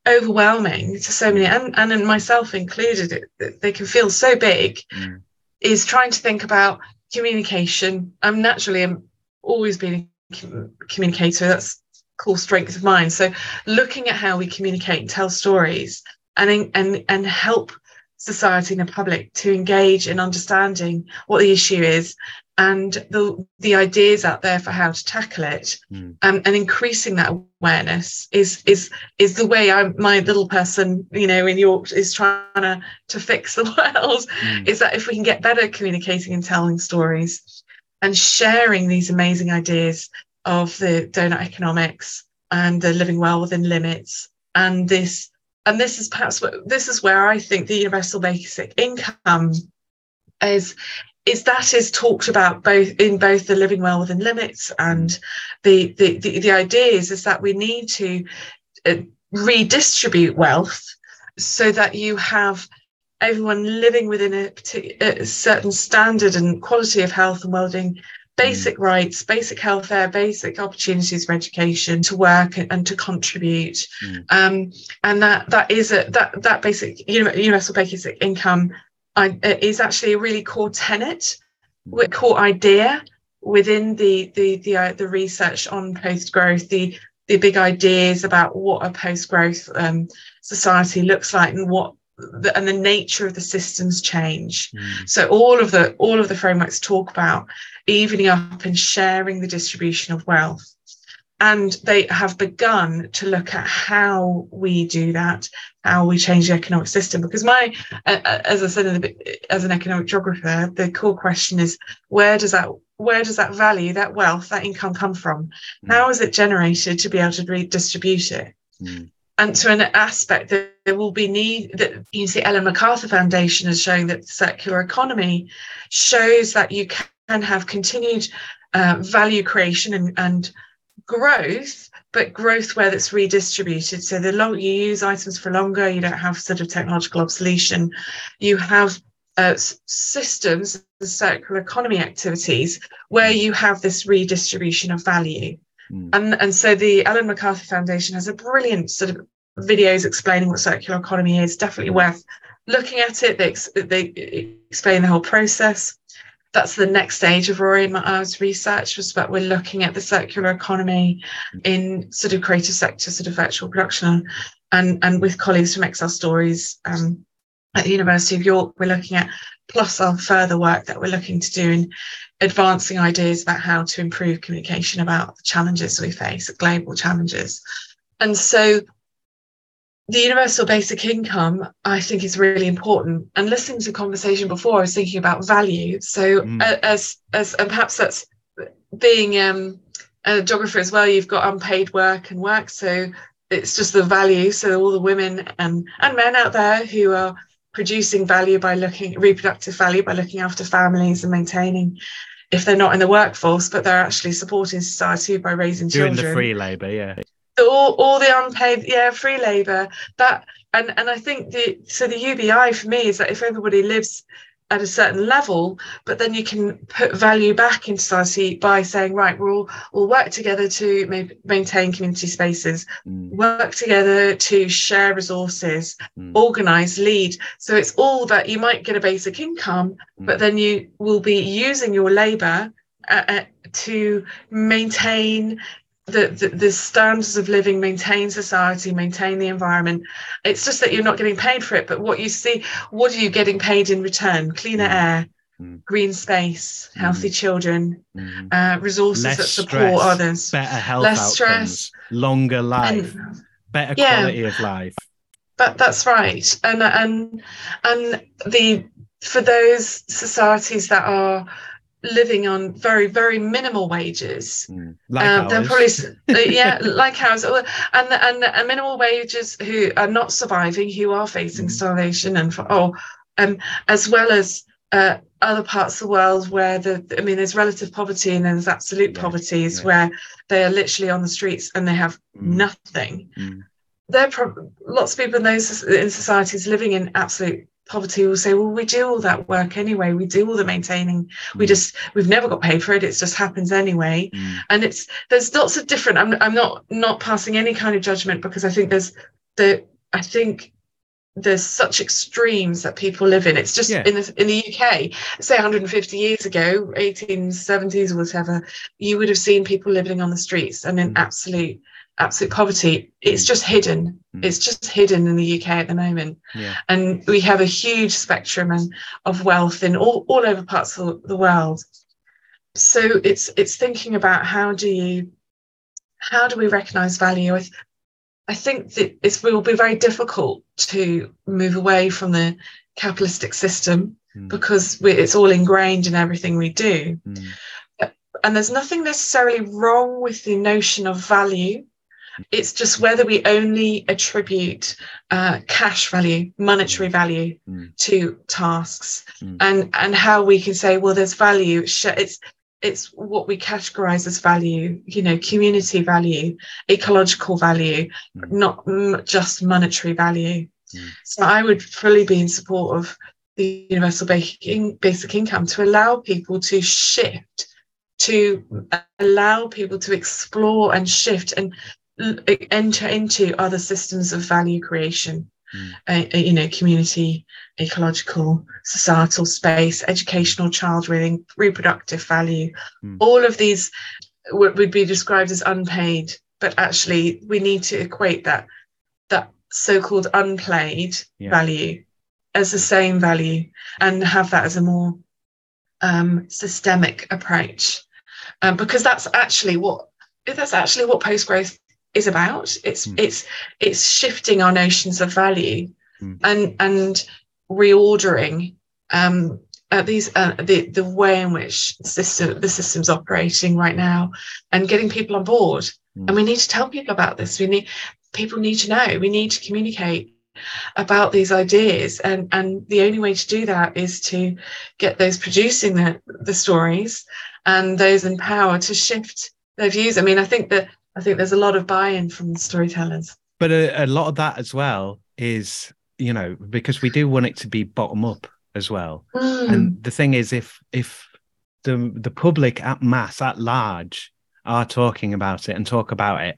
overwhelming to so many and, and myself included it, they can feel so big mm. is trying to think about communication i'm naturally i'm always been a communicator that's core strength of mine. So looking at how we communicate and tell stories and and and help society and the public to engage in understanding what the issue is and the the ideas out there for how to tackle it mm. um, and increasing that awareness is is is the way I my little person you know in York is trying to to fix the world mm. is that if we can get better communicating and telling stories and sharing these amazing ideas of the doughnut economics and the living well within limits and this and this is perhaps what this is where I think the universal basic income is is that is talked about both in both the living well within limits and the the the, the idea is, is that we need to uh, redistribute wealth so that you have everyone living within a, a certain standard and quality of health and well-being basic mm. rights, basic healthcare, basic opportunities for education, to work and to contribute. Mm. Um, and that that is a that that basic universal basic income uh, is actually a really core tenet, mm. core idea within the the the, uh, the research on post growth. The the big ideas about what a post growth um, society looks like and what the, and the nature of the systems change. Mm. So all of the all of the frameworks talk about evening up and sharing the distribution of wealth. And they have begun to look at how we do that, how we change the economic system. Because my, as I said, the, as an economic geographer, the core question is where does that where does that value, that wealth, that income come from? Mm. How is it generated to be able to redistribute it? Mm and to an aspect that there will be need that you see Ellen MacArthur Foundation is showing that the circular economy shows that you can have continued uh, value creation and, and growth, but growth where that's redistributed. So the long you use items for longer, you don't have sort of technological obsolescence. You have uh, systems, the circular economy activities, where you have this redistribution of value. Mm. And, and so the Ellen MacArthur Foundation has a brilliant sort of videos explaining what circular economy is. Definitely worth looking at it. They, they explain the whole process that's the next stage of Rory and Ma's research was that we're looking at the circular economy in sort of creative sector, sort of virtual production, and and with colleagues from XR Stories um, at the University of York, we're looking at plus our further work that we're looking to do in advancing ideas about how to improve communication about the challenges we face, global challenges. And so the universal basic income i think is really important and listening to the conversation before i was thinking about value so mm. as as and perhaps that's being um, a geographer as well you've got unpaid work and work so it's just the value so all the women and and men out there who are producing value by looking reproductive value by looking after families and maintaining if they're not in the workforce but they're actually supporting society by raising Doing children. the free labor yeah. All, all the unpaid yeah free labor. That and and i think the so the ubi for me is that if everybody lives at a certain level but then you can put value back into society by saying right we'll all we'll work together to ma- maintain community spaces mm. work together to share resources mm. organize lead so it's all that you might get a basic income mm. but then you will be using your labor uh, uh, to maintain the, the, the, standards of living maintain society maintain the environment it's just that you're not getting paid for it but what you see what are you getting paid in return cleaner mm. air mm. green space mm. healthy children mm. uh, resources less that support stress, others better health less outcomes, stress longer life and, better yeah, quality of life but that's right and and and the for those societies that are living on very very minimal wages mm, like um, they're probably yeah like ours and and and minimal wages who are not surviving who are facing mm. starvation and for oh um as well as uh, other parts of the world where the I mean there's relative poverty and there's absolute yeah, poverty is yeah. where they are literally on the streets and they have mm. nothing. Mm. there are lots of people in those in societies living in absolute poverty will say, well, we do all that work anyway. We do all the maintaining. Mm. We just we've never got paid for it. It just happens anyway. Mm. And it's there's lots of different. I'm I'm not not passing any kind of judgment because I think there's the I think there's such extremes that people live in. It's just yeah. in the in the UK, say 150 years ago, 1870s or whatever, you would have seen people living on the streets and in mm. absolute absolute poverty it's mm. just hidden mm. it's just hidden in the uk at the moment yeah. and we have a huge spectrum and, of wealth in all, all over parts of the world so it's it's thinking about how do you how do we recognize value i, th- I think that it will be very difficult to move away from the capitalistic system mm. because we, it's all ingrained in everything we do mm. and there's nothing necessarily wrong with the notion of value it's just whether we only attribute uh, cash value, monetary value mm. to tasks, mm. and and how we can say, well, there's value. It's it's what we categorize as value. You know, community value, ecological value, mm. not just monetary value. Mm. So I would fully be in support of the universal basic, basic income to allow people to shift to allow people to explore and shift and enter into other systems of value creation mm. uh, you know community ecological societal space educational child rearing reproductive value mm. all of these would, be described as unpaid but actually we need to equate that that so-called unplayed yeah. value as the same value and have that as a more um, systemic approach um, because that's actually what that's actually what post-growth is about. It's mm. it's it's shifting our notions of value mm. and and reordering um, uh, these uh, the the way in which system the system's operating right now, and getting people on board. Mm. And we need to tell people about this. We need people need to know. We need to communicate about these ideas and and the only way to do that is to get those producing the the stories and those in power to shift their views i mean i think that I think there's a lot of buy-in from the storytellers. But a, a lot of that as well is, you know, because we do want it to be bottom up as well. Mm. And the thing is, if if the the public at mass at large are talking about it and talk about it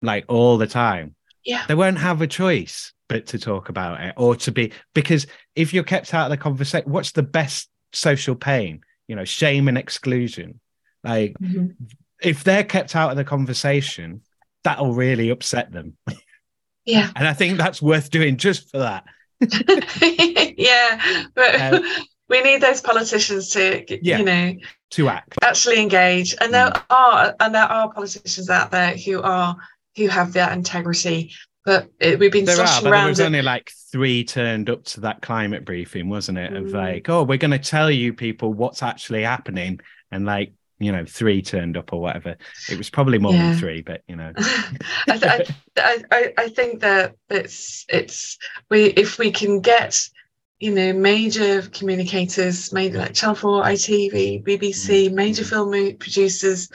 like all the time, yeah, they won't have a choice but to talk about it or to be because if you're kept out of the conversation, what's the best social pain? You know, shame and exclusion. Like mm-hmm if they're kept out of the conversation, that'll really upset them. Yeah. and I think that's worth doing just for that. yeah. But um, we need those politicians to yeah, you know to act. Actually engage. And there mm. are and there are politicians out there who are who have that integrity. But it, we've been there are, but around. There was only like three turned up to that climate briefing, wasn't it? Of mm. like, oh, we're going to tell you people what's actually happening, and like you know three turned up or whatever it was probably more yeah. than three but you know I, I, I, I think that it's it's we if we can get you know major communicators maybe like channel 4 itv bbc mm. major film producers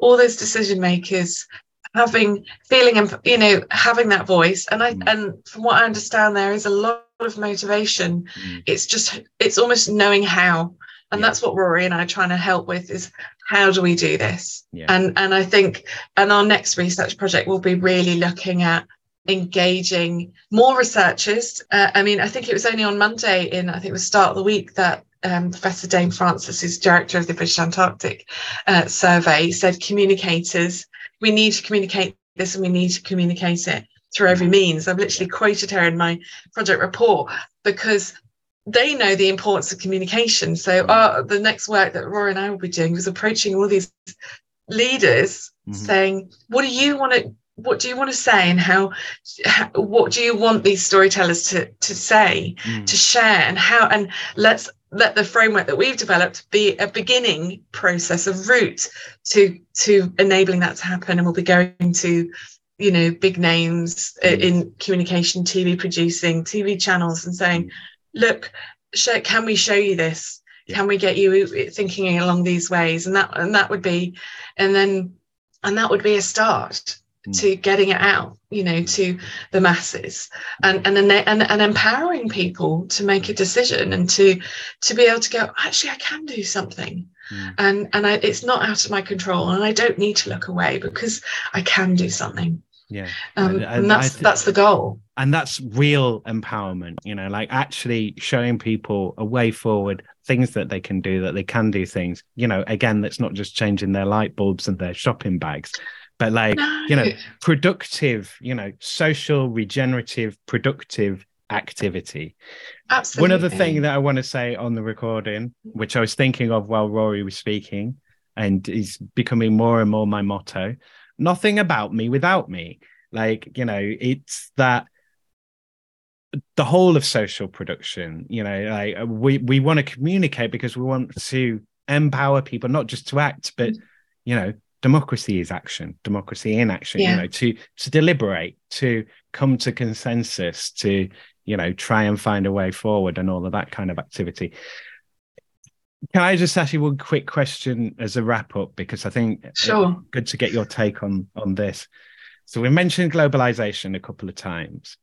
all those decision makers having feeling and you know having that voice and i mm. and from what i understand there is a lot of motivation mm. it's just it's almost knowing how and yeah. that's what rory and i are trying to help with is how do we do this yeah. and and i think and our next research project will be really looking at engaging more researchers uh, i mean i think it was only on monday in i think it was start of the week that um, Professor Dame Francis, who's director of the British Antarctic uh, Survey, said communicators, we need to communicate this and we need to communicate it through every means. I've literally quoted her in my project report because they know the importance of communication. So uh, the next work that Rory and I will be doing was approaching all these leaders, mm-hmm. saying, "What do you want to? What do you want to say, and how? how what do you want these storytellers to to say, mm. to share, and how? And let's." let the framework that we've developed be a beginning process of route to to enabling that to happen and we'll be going to you know big names mm. in communication tv producing tv channels and saying mm look, can we show you this? Yeah. Can we get you thinking along these ways? And that and that would be, and then and that would be a start. mm. to getting it out you know to the masses and and, and and empowering people to make a decision and to to be able to go actually i can do something mm. and and I, it's not out of my control and i don't need to look away because i can do something yeah um, and, and that's th- that's the goal and that's real empowerment you know like actually showing people a way forward things that they can do that they can do things you know again that's not just changing their light bulbs and their shopping bags but like no. you know productive you know social regenerative productive activity Absolutely. one other thing that i want to say on the recording which i was thinking of while rory was speaking and is becoming more and more my motto nothing about me without me like you know it's that the whole of social production you know like we we want to communicate because we want to empower people not just to act but mm. you know democracy is action democracy in action yeah. you know to to deliberate to come to consensus to you know try and find a way forward and all of that kind of activity can i just ask you one quick question as a wrap up because i think uh, sure. good to get your take on on this. So we mentioned globalization a couple of times.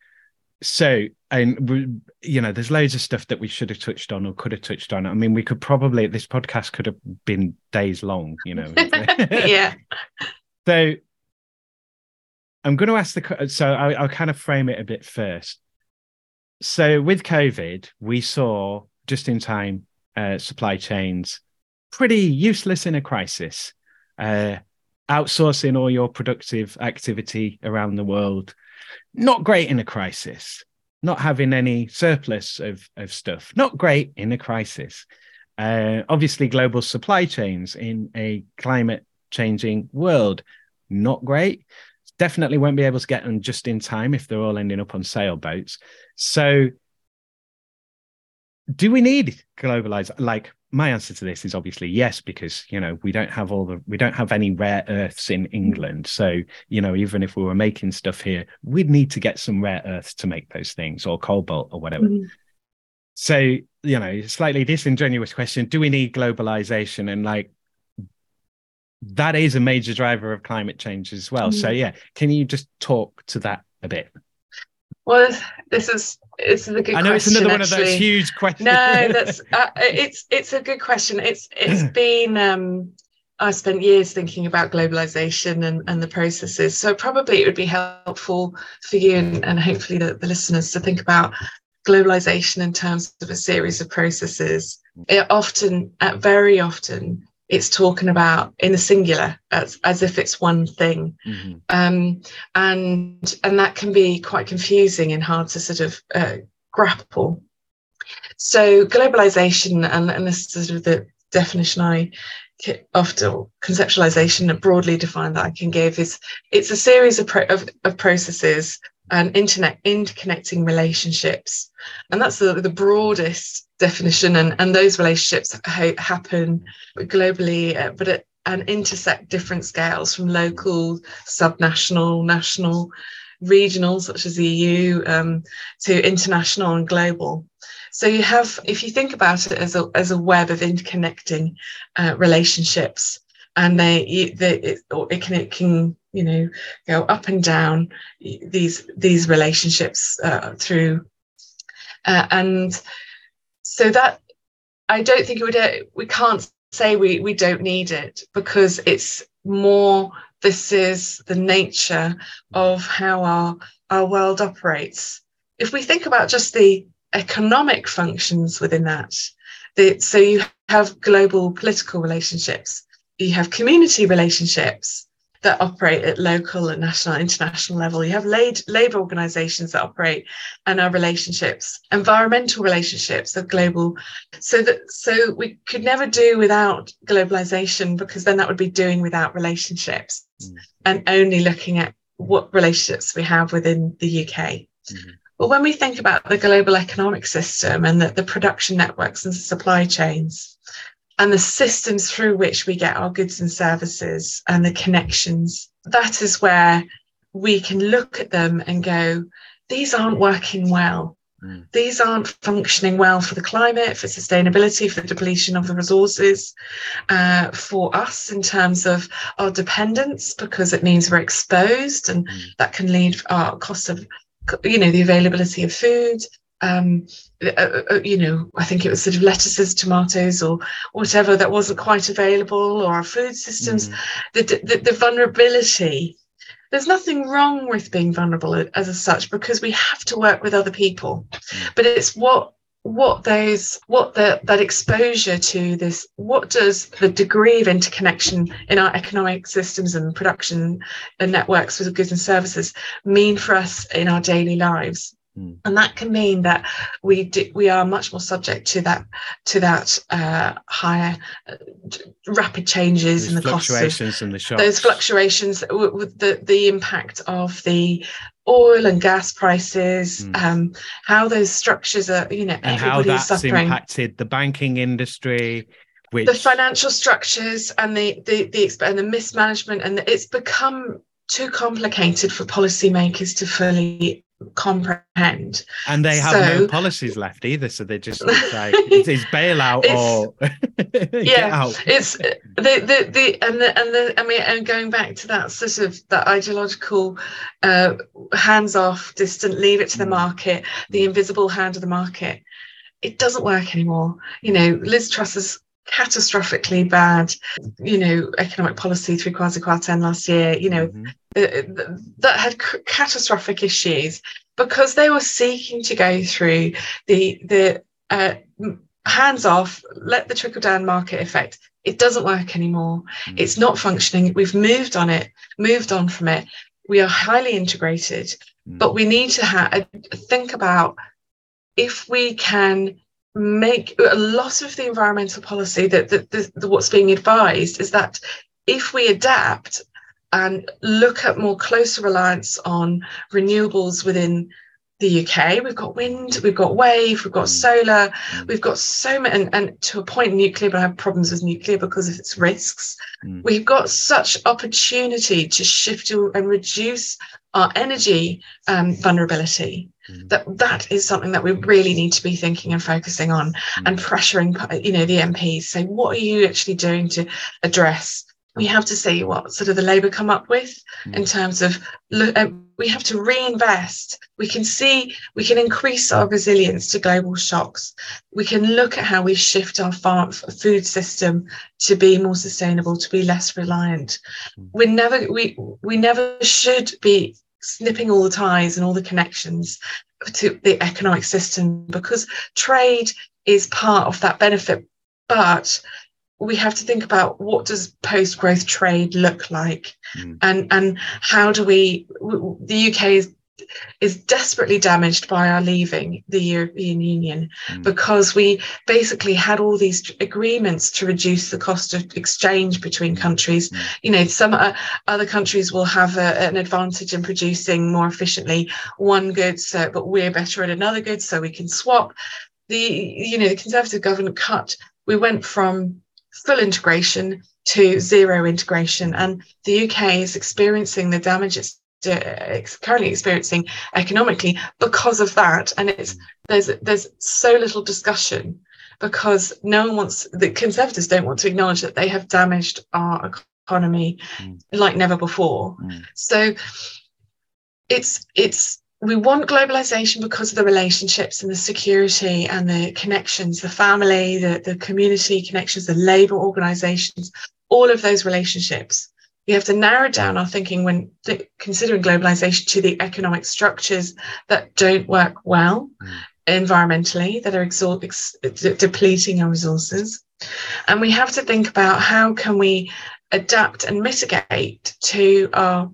So and we, you know there's loads of stuff that we should have touched on or could have touched on. I mean we could probably this podcast could have been days long you know. Yeah. So i'm going to ask the so I, i'll kind of frame it a bit first. So with covid we saw just in time uh, supply chains pretty useless in a crisis uh, outsourcing all your productive activity around the world not great in a crisis. Not having any surplus of, of stuff. Not great in a crisis. Uh, obviously, global supply chains in a climate changing world. Not great. Definitely won't be able to get them just in time if they're all ending up on sailboats. So, do we need globalized? Like, my answer to this is obviously yes because you know we don't have all the we don't have any rare earths in england so you know even if we were making stuff here we'd need to get some rare earths to make those things or cobalt or whatever mm-hmm. so you know slightly disingenuous question do we need globalization and like that is a major driver of climate change as well mm-hmm. so yeah can you just talk to that a bit well, this is this is a good. I know question, it's another actually. one of those huge questions. No, that's uh, it's it's a good question. It's it's been. Um, I spent years thinking about globalization and, and the processes. So probably it would be helpful for you and, and hopefully the, the listeners to think about globalization in terms of a series of processes. It often, very often, it's talking about in the singular as, as if it's one thing mm-hmm. um, and and that can be quite confusing and hard to sort of uh, grapple so globalization and, and this is sort of the definition i often conceptualization broadly defined that i can give is it's a series of, pro- of, of processes and internet interconnecting relationships. And that's the, the broadest definition and, and those relationships ha- happen globally uh, but at, and intersect different scales from local subnational national regional such as the eu um, to international and global. So you have if you think about it as a, as a web of interconnecting uh, relationships and they, they it, it can it can you know go up and down these these relationships uh, through. Uh, and so that i don't think it would uh, we can't say we we don't need it because it's more this is the nature of how our our world operates. If we think about just the economic functions within that the, so you have global political relationships you have community relationships that operate at local and national international level you have laid labor organizations that operate and our relationships environmental relationships of global so that so we could never do without globalization because then that would be doing without relationships mm. and only looking at what relationships we have within the uk mm-hmm. but when we think about the global economic system and the, the production networks and supply chains and the systems through which we get our goods and services and the connections. That is where we can look at them and go, these aren't working well. Mm. These aren't functioning well for the climate, for sustainability, for the depletion of the resources, uh, for us in terms of our dependence, because it means we're exposed and mm. that can lead our cost of, you know, the availability of food. Um, uh, uh, uh, you know, I think it was sort of lettuces, tomatoes, or whatever that wasn't quite available, or our food systems, mm. the, the, the vulnerability there's nothing wrong with being vulnerable as a such because we have to work with other people mm. but it's what what those what the, that exposure to this what does the degree of interconnection in our economic systems and production and networks for goods and services mean for us in our daily lives Mm. And that can mean that we do, we are much more subject to that to that uh, higher uh, rapid changes in the fluctuations of, the shocks. those fluctuations with the the impact of the oil and gas prices, mm. um, how those structures are, you know, and how that's suffering. impacted the banking industry. Which... The financial structures and the the the and the mismanagement and it's become too complicated for policymakers to fully comprehend. And they have so, no policies left either, so they just like it's, bailout it's, or yeah, it's the the the and the and the I mean and going back to that sort of that ideological uh, hands off, distant, leave it to the mm. market, the mm. invisible hand of the market. It doesn't work anymore. You know, Liz Truss's catastrophically bad, you know, economic policy through Kwasi Kwarteng last year, you know, mm-hmm. uh, that had catastrophic issues because they were seeking to go through the the uh, hands off, let the trickle down market effect. It doesn't work anymore. Mm-hmm. It's not functioning. We've moved on it, moved on from it. We are highly integrated, mm-hmm. but we need to ha- think about if we can make a lot of the environmental policy that, that, that, what's being advised is that if we adapt and look at more closer reliance on renewables within the UK. We've got wind, we've got wave, we've got mm. solar, mm. we've got so many, and, and, to a point, nuclear, but I have problems with nuclear because of its risks. Mm. We've got such opportunity to shift and reduce our energy um, vulnerability. Mm. That that is something that we really need to be thinking and focusing on, mm. and pressuring, you know, the MPs. Say, what are you actually doing to address we have to see what sort of the Labour come up with mm. in terms of um, we have to reinvest. We can see we can increase our resilience to global shocks. We can look at how we shift our farm food system to be more sustainable, to be less reliant. Mm. We never we we never should be snipping all the ties and all the connections to the economic system because trade is part of that benefit but we have to think about what does post growth trade look like mm. and and how do we the UK is is desperately damaged by our leaving the European Union mm. because we basically had all these agreements to reduce the cost of exchange between countries. Mm. You know, some uh, other countries will have a, an advantage in producing more efficiently one good, so but we're better at another good, so we can swap. The you know the Conservative government cut. We went from full integration to zero integration. And the UK is experiencing the damage it's currently experiencing economically because of that. And it's there's there's so little discussion because no one wants the conservatives don't want to acknowledge that they have damaged our economy mm. like never before. Mm. So it's it's we want globalization because of the relationships and the security and the connections, the family, the, the community connections, the labor organizations, all of those relationships. We have to narrow down our thinking when th- considering globalization to the economic structures that don't work well mm. environmentally, that are exor- ex- de- depleting our resources. And we have to think about how can we adapt and mitigate to our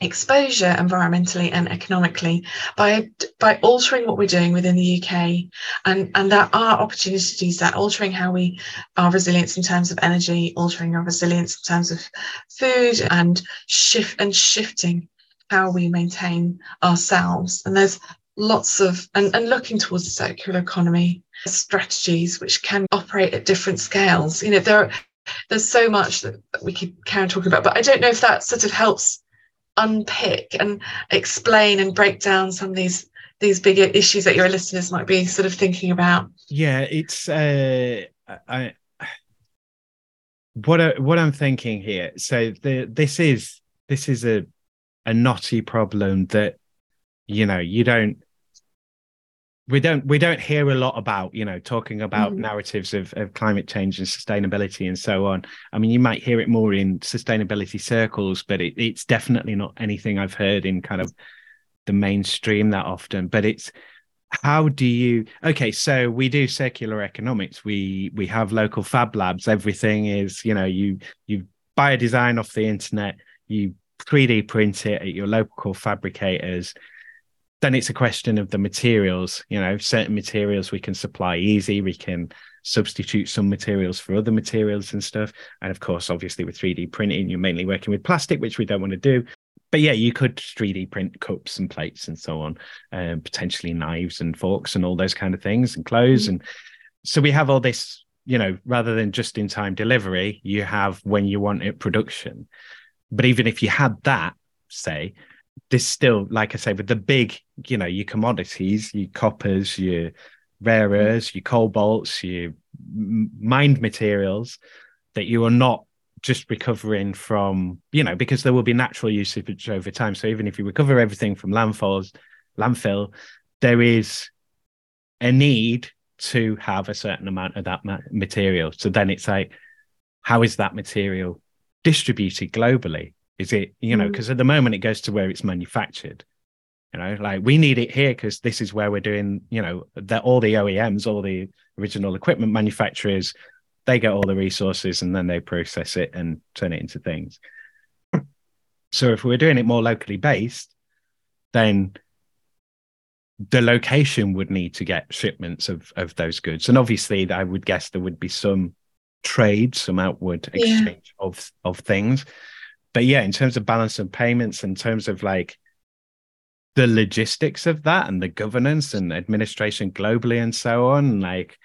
exposure environmentally and economically by by altering what we're doing within the UK and and there are opportunities that altering how we our resilience in terms of energy altering our resilience in terms of food and shift and shifting how we maintain ourselves. And there's lots of and, and looking towards the circular economy strategies which can operate at different scales. You know there there's so much that we could carry on talking about but I don't know if that sort of helps unpick and explain and break down some of these these bigger issues that your listeners might be sort of thinking about? Yeah, it's uh, I what I, what I'm thinking here. So the this is this is a a knotty problem that you know you don't we don't we don't hear a lot about you know talking about mm-hmm. narratives of, of climate change and sustainability and so on. I mean you might hear it more in sustainability circles but it, it's definitely not anything i've heard in kind of the mainstream that often but it's how do you okay so we do circular economics. We we have local fab labs. Everything is you know you you buy a design off the internet you 3d print it at your local fabricators then it's a question of the materials you know certain materials we can supply easy we can substitute some materials for other materials and stuff. And of course obviously with 3d printing you're mainly working with plastic which we don't want to do. But yeah you could 3d print cups and plates and so on um, potentially knives and forks and all those kind of things and clothes. Mm-hmm. and so we have all this you know rather than just in time delivery you have when you want it production. But even if you had that say still, like I say, with the big, you know, your commodities, your coppers, your rare earths, your cobalts, your mined materials that you are not just recovering from, you know, because there will be natural usage over time. So even if you recover everything from landfalls, landfill, there is a need to have a certain amount of that material. So then it's like, how is that material distributed globally? Is it, you know, because mm. at the moment it goes to where it's manufactured. You know, like we need it here because this is where we're doing, you know, that all the OEMs, all the original equipment manufacturers, they get all the resources and then they process it and turn it into things. So if we're doing it more locally based, then the location would need to get shipments of of those goods. And obviously I would guess there would be some trade, some outward exchange yeah. of of things but yeah, in terms of balance of payments, in terms of like the logistics of that and the governance and administration globally and so on, like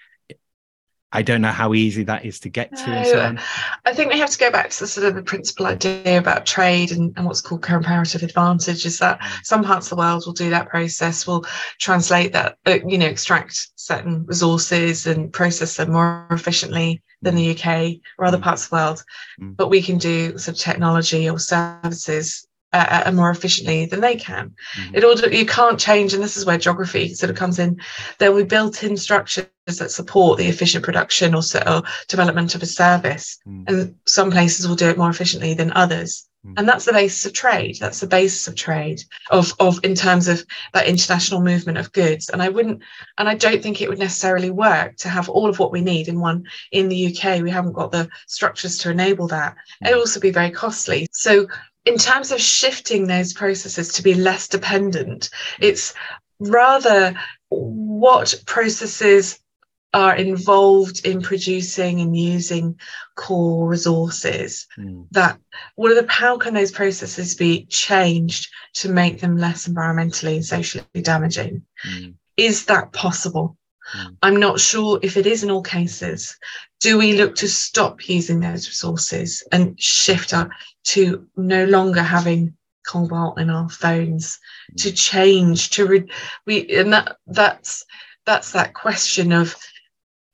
I don't know how easy that is to get to. No, so I think we have to go back to the sort of the principal idea about trade and, and what's called comparative advantage is that mm. some parts of the world will do that process, will translate that, uh, you know, extract certain resources and process them more efficiently than the UK or other mm. parts of the world. Mm. But we can do sort of technology or services uh, uh, more efficiently than they can. Mm-hmm. It all you can't change, and this is where geography sort of comes in. There will be built-in structures that support the efficient production or, or development of a service, mm. and some places will do it more efficiently than others. Mm. And that's the basis of trade. That's the basis of trade of of in terms of that international movement of goods. And I wouldn't, and I don't think it would necessarily work to have all of what we need in one in the UK. We haven't got the structures to enable that. Mm. It'd also be very costly. So in terms of shifting those processes to be less dependent, it's rather what processes are involved in producing and using core resources mm. that what are the how can those processes be changed to make them less environmentally and socially damaging mm. is that possible mm. i'm not sure if it is in all cases do we look to stop using those resources and shift up to no longer having cobalt in our phones mm. to change to re- we and that that's that's that question of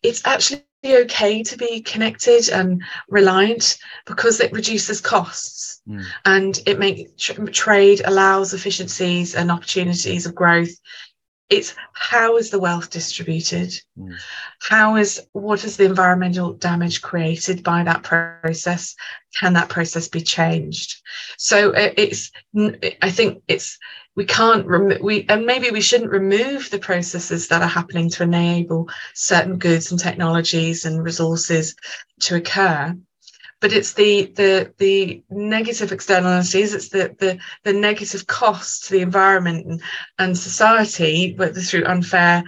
it's actually okay to be connected and reliant because it reduces costs mm. and it makes tr- trade allows efficiencies and opportunities of growth it's how is the wealth distributed mm. how is what is the environmental damage created by that process can that process be changed so it's i think it's we can't rem- we and maybe we shouldn't remove the processes that are happening to enable certain goods and technologies and resources to occur but it's the the the negative externalities it's the the, the negative cost to the environment and, and society whether through unfair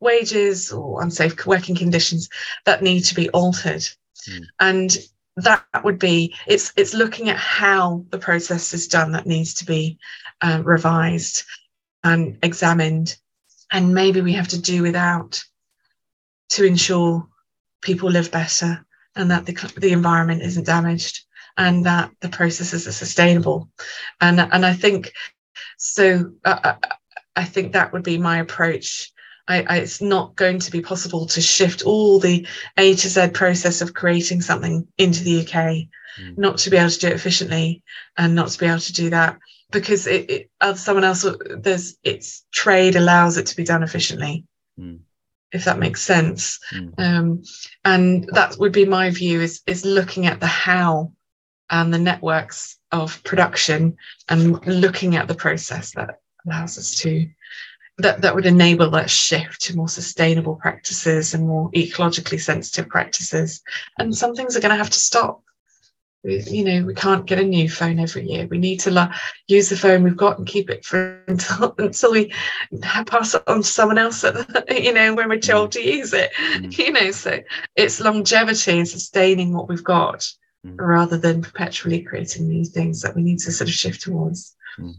wages or unsafe working conditions that need to be altered mm. and that would be it's it's looking at how the process is done that needs to be uh, revised and examined and maybe we have to do without to ensure people live better and that the, the environment isn't damaged and that the processes are sustainable and and i think so uh, uh I think that would be my approach. I, I, it's not going to be possible to shift all the A to Z process of creating something into the UK, mm. not to be able to do it efficiently and not to be able to do that because it, it uh, someone else there's its trade allows it to be done efficiently. Mm if that makes sense. Mm. Um, and that would be my view is is looking at the how and the networks of production and looking at the process that allows us to that, that would enable that shift to more sustainable practices and more ecologically sensitive practices. And some things are going to have to stop you know we can't get a new phone every year we need to la- use the phone we've got and keep it for until, until we pass it on to someone else you know when we're told to use it mm. you know so it's longevity and sustaining what we've got mm. rather than perpetually creating new things that we need to sort of shift towards mm.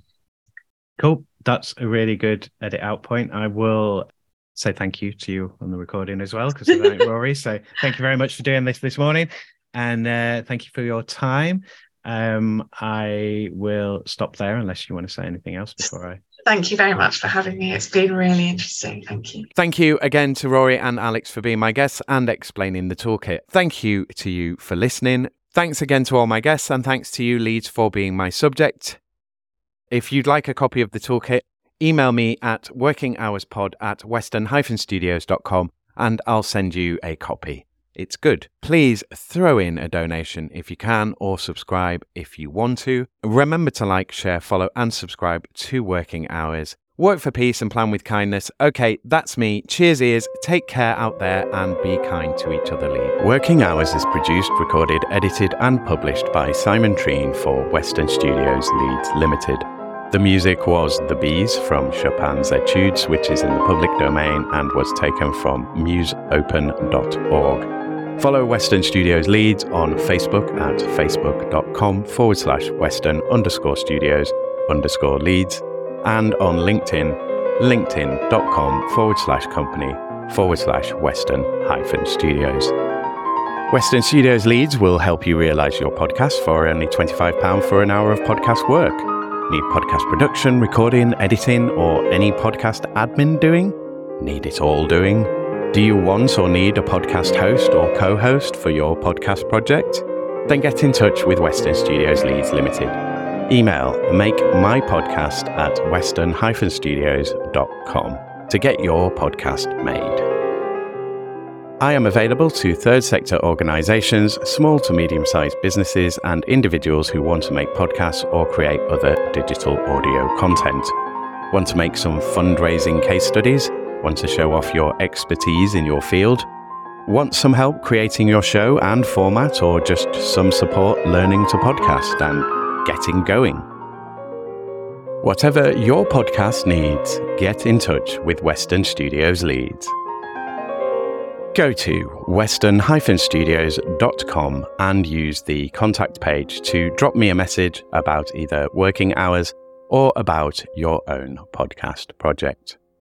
cool that's a really good edit out point i will say thank you to you on the recording as well because Rory. So thank you very much for doing this this morning and uh, thank you for your time. Um, I will stop there unless you want to say anything else before I. Thank you very much for having me. It's been really interesting. Thank you. Thank you again to Rory and Alex for being my guests and explaining the toolkit. Thank you to you for listening. Thanks again to all my guests, and thanks to you, Leeds, for being my subject. If you'd like a copy of the toolkit, email me at workinghourspod at western-studios.com and I'll send you a copy. It's good. Please throw in a donation if you can or subscribe if you want to. Remember to like, share, follow, and subscribe to Working Hours. Work for peace and plan with kindness. Okay, that's me. Cheers, ears. Take care out there and be kind to each other, Lead. Working Hours is produced, recorded, edited, and published by Simon Treen for Western Studios Leeds Limited. The music was The Bees from Chopin's Etudes, which is in the public domain and was taken from musopen.org. Follow Western Studios Leeds on Facebook at facebook.com forward slash western underscore studios underscore leeds and on LinkedIn, linkedin.com forward slash company forward slash western hyphen studios. Western Studios Leeds will help you realize your podcast for only £25 for an hour of podcast work. Need podcast production, recording, editing, or any podcast admin doing? Need it all doing? Do you want or need a podcast host or co host for your podcast project? Then get in touch with Western Studios Leeds Limited. Email make my podcast at western studios.com to get your podcast made. I am available to third sector organisations, small to medium sized businesses, and individuals who want to make podcasts or create other digital audio content. Want to make some fundraising case studies? Want to show off your expertise in your field? Want some help creating your show and format, or just some support learning to podcast and getting going? Whatever your podcast needs, get in touch with Western Studios Leeds. Go to western-studios.com and use the contact page to drop me a message about either working hours or about your own podcast project.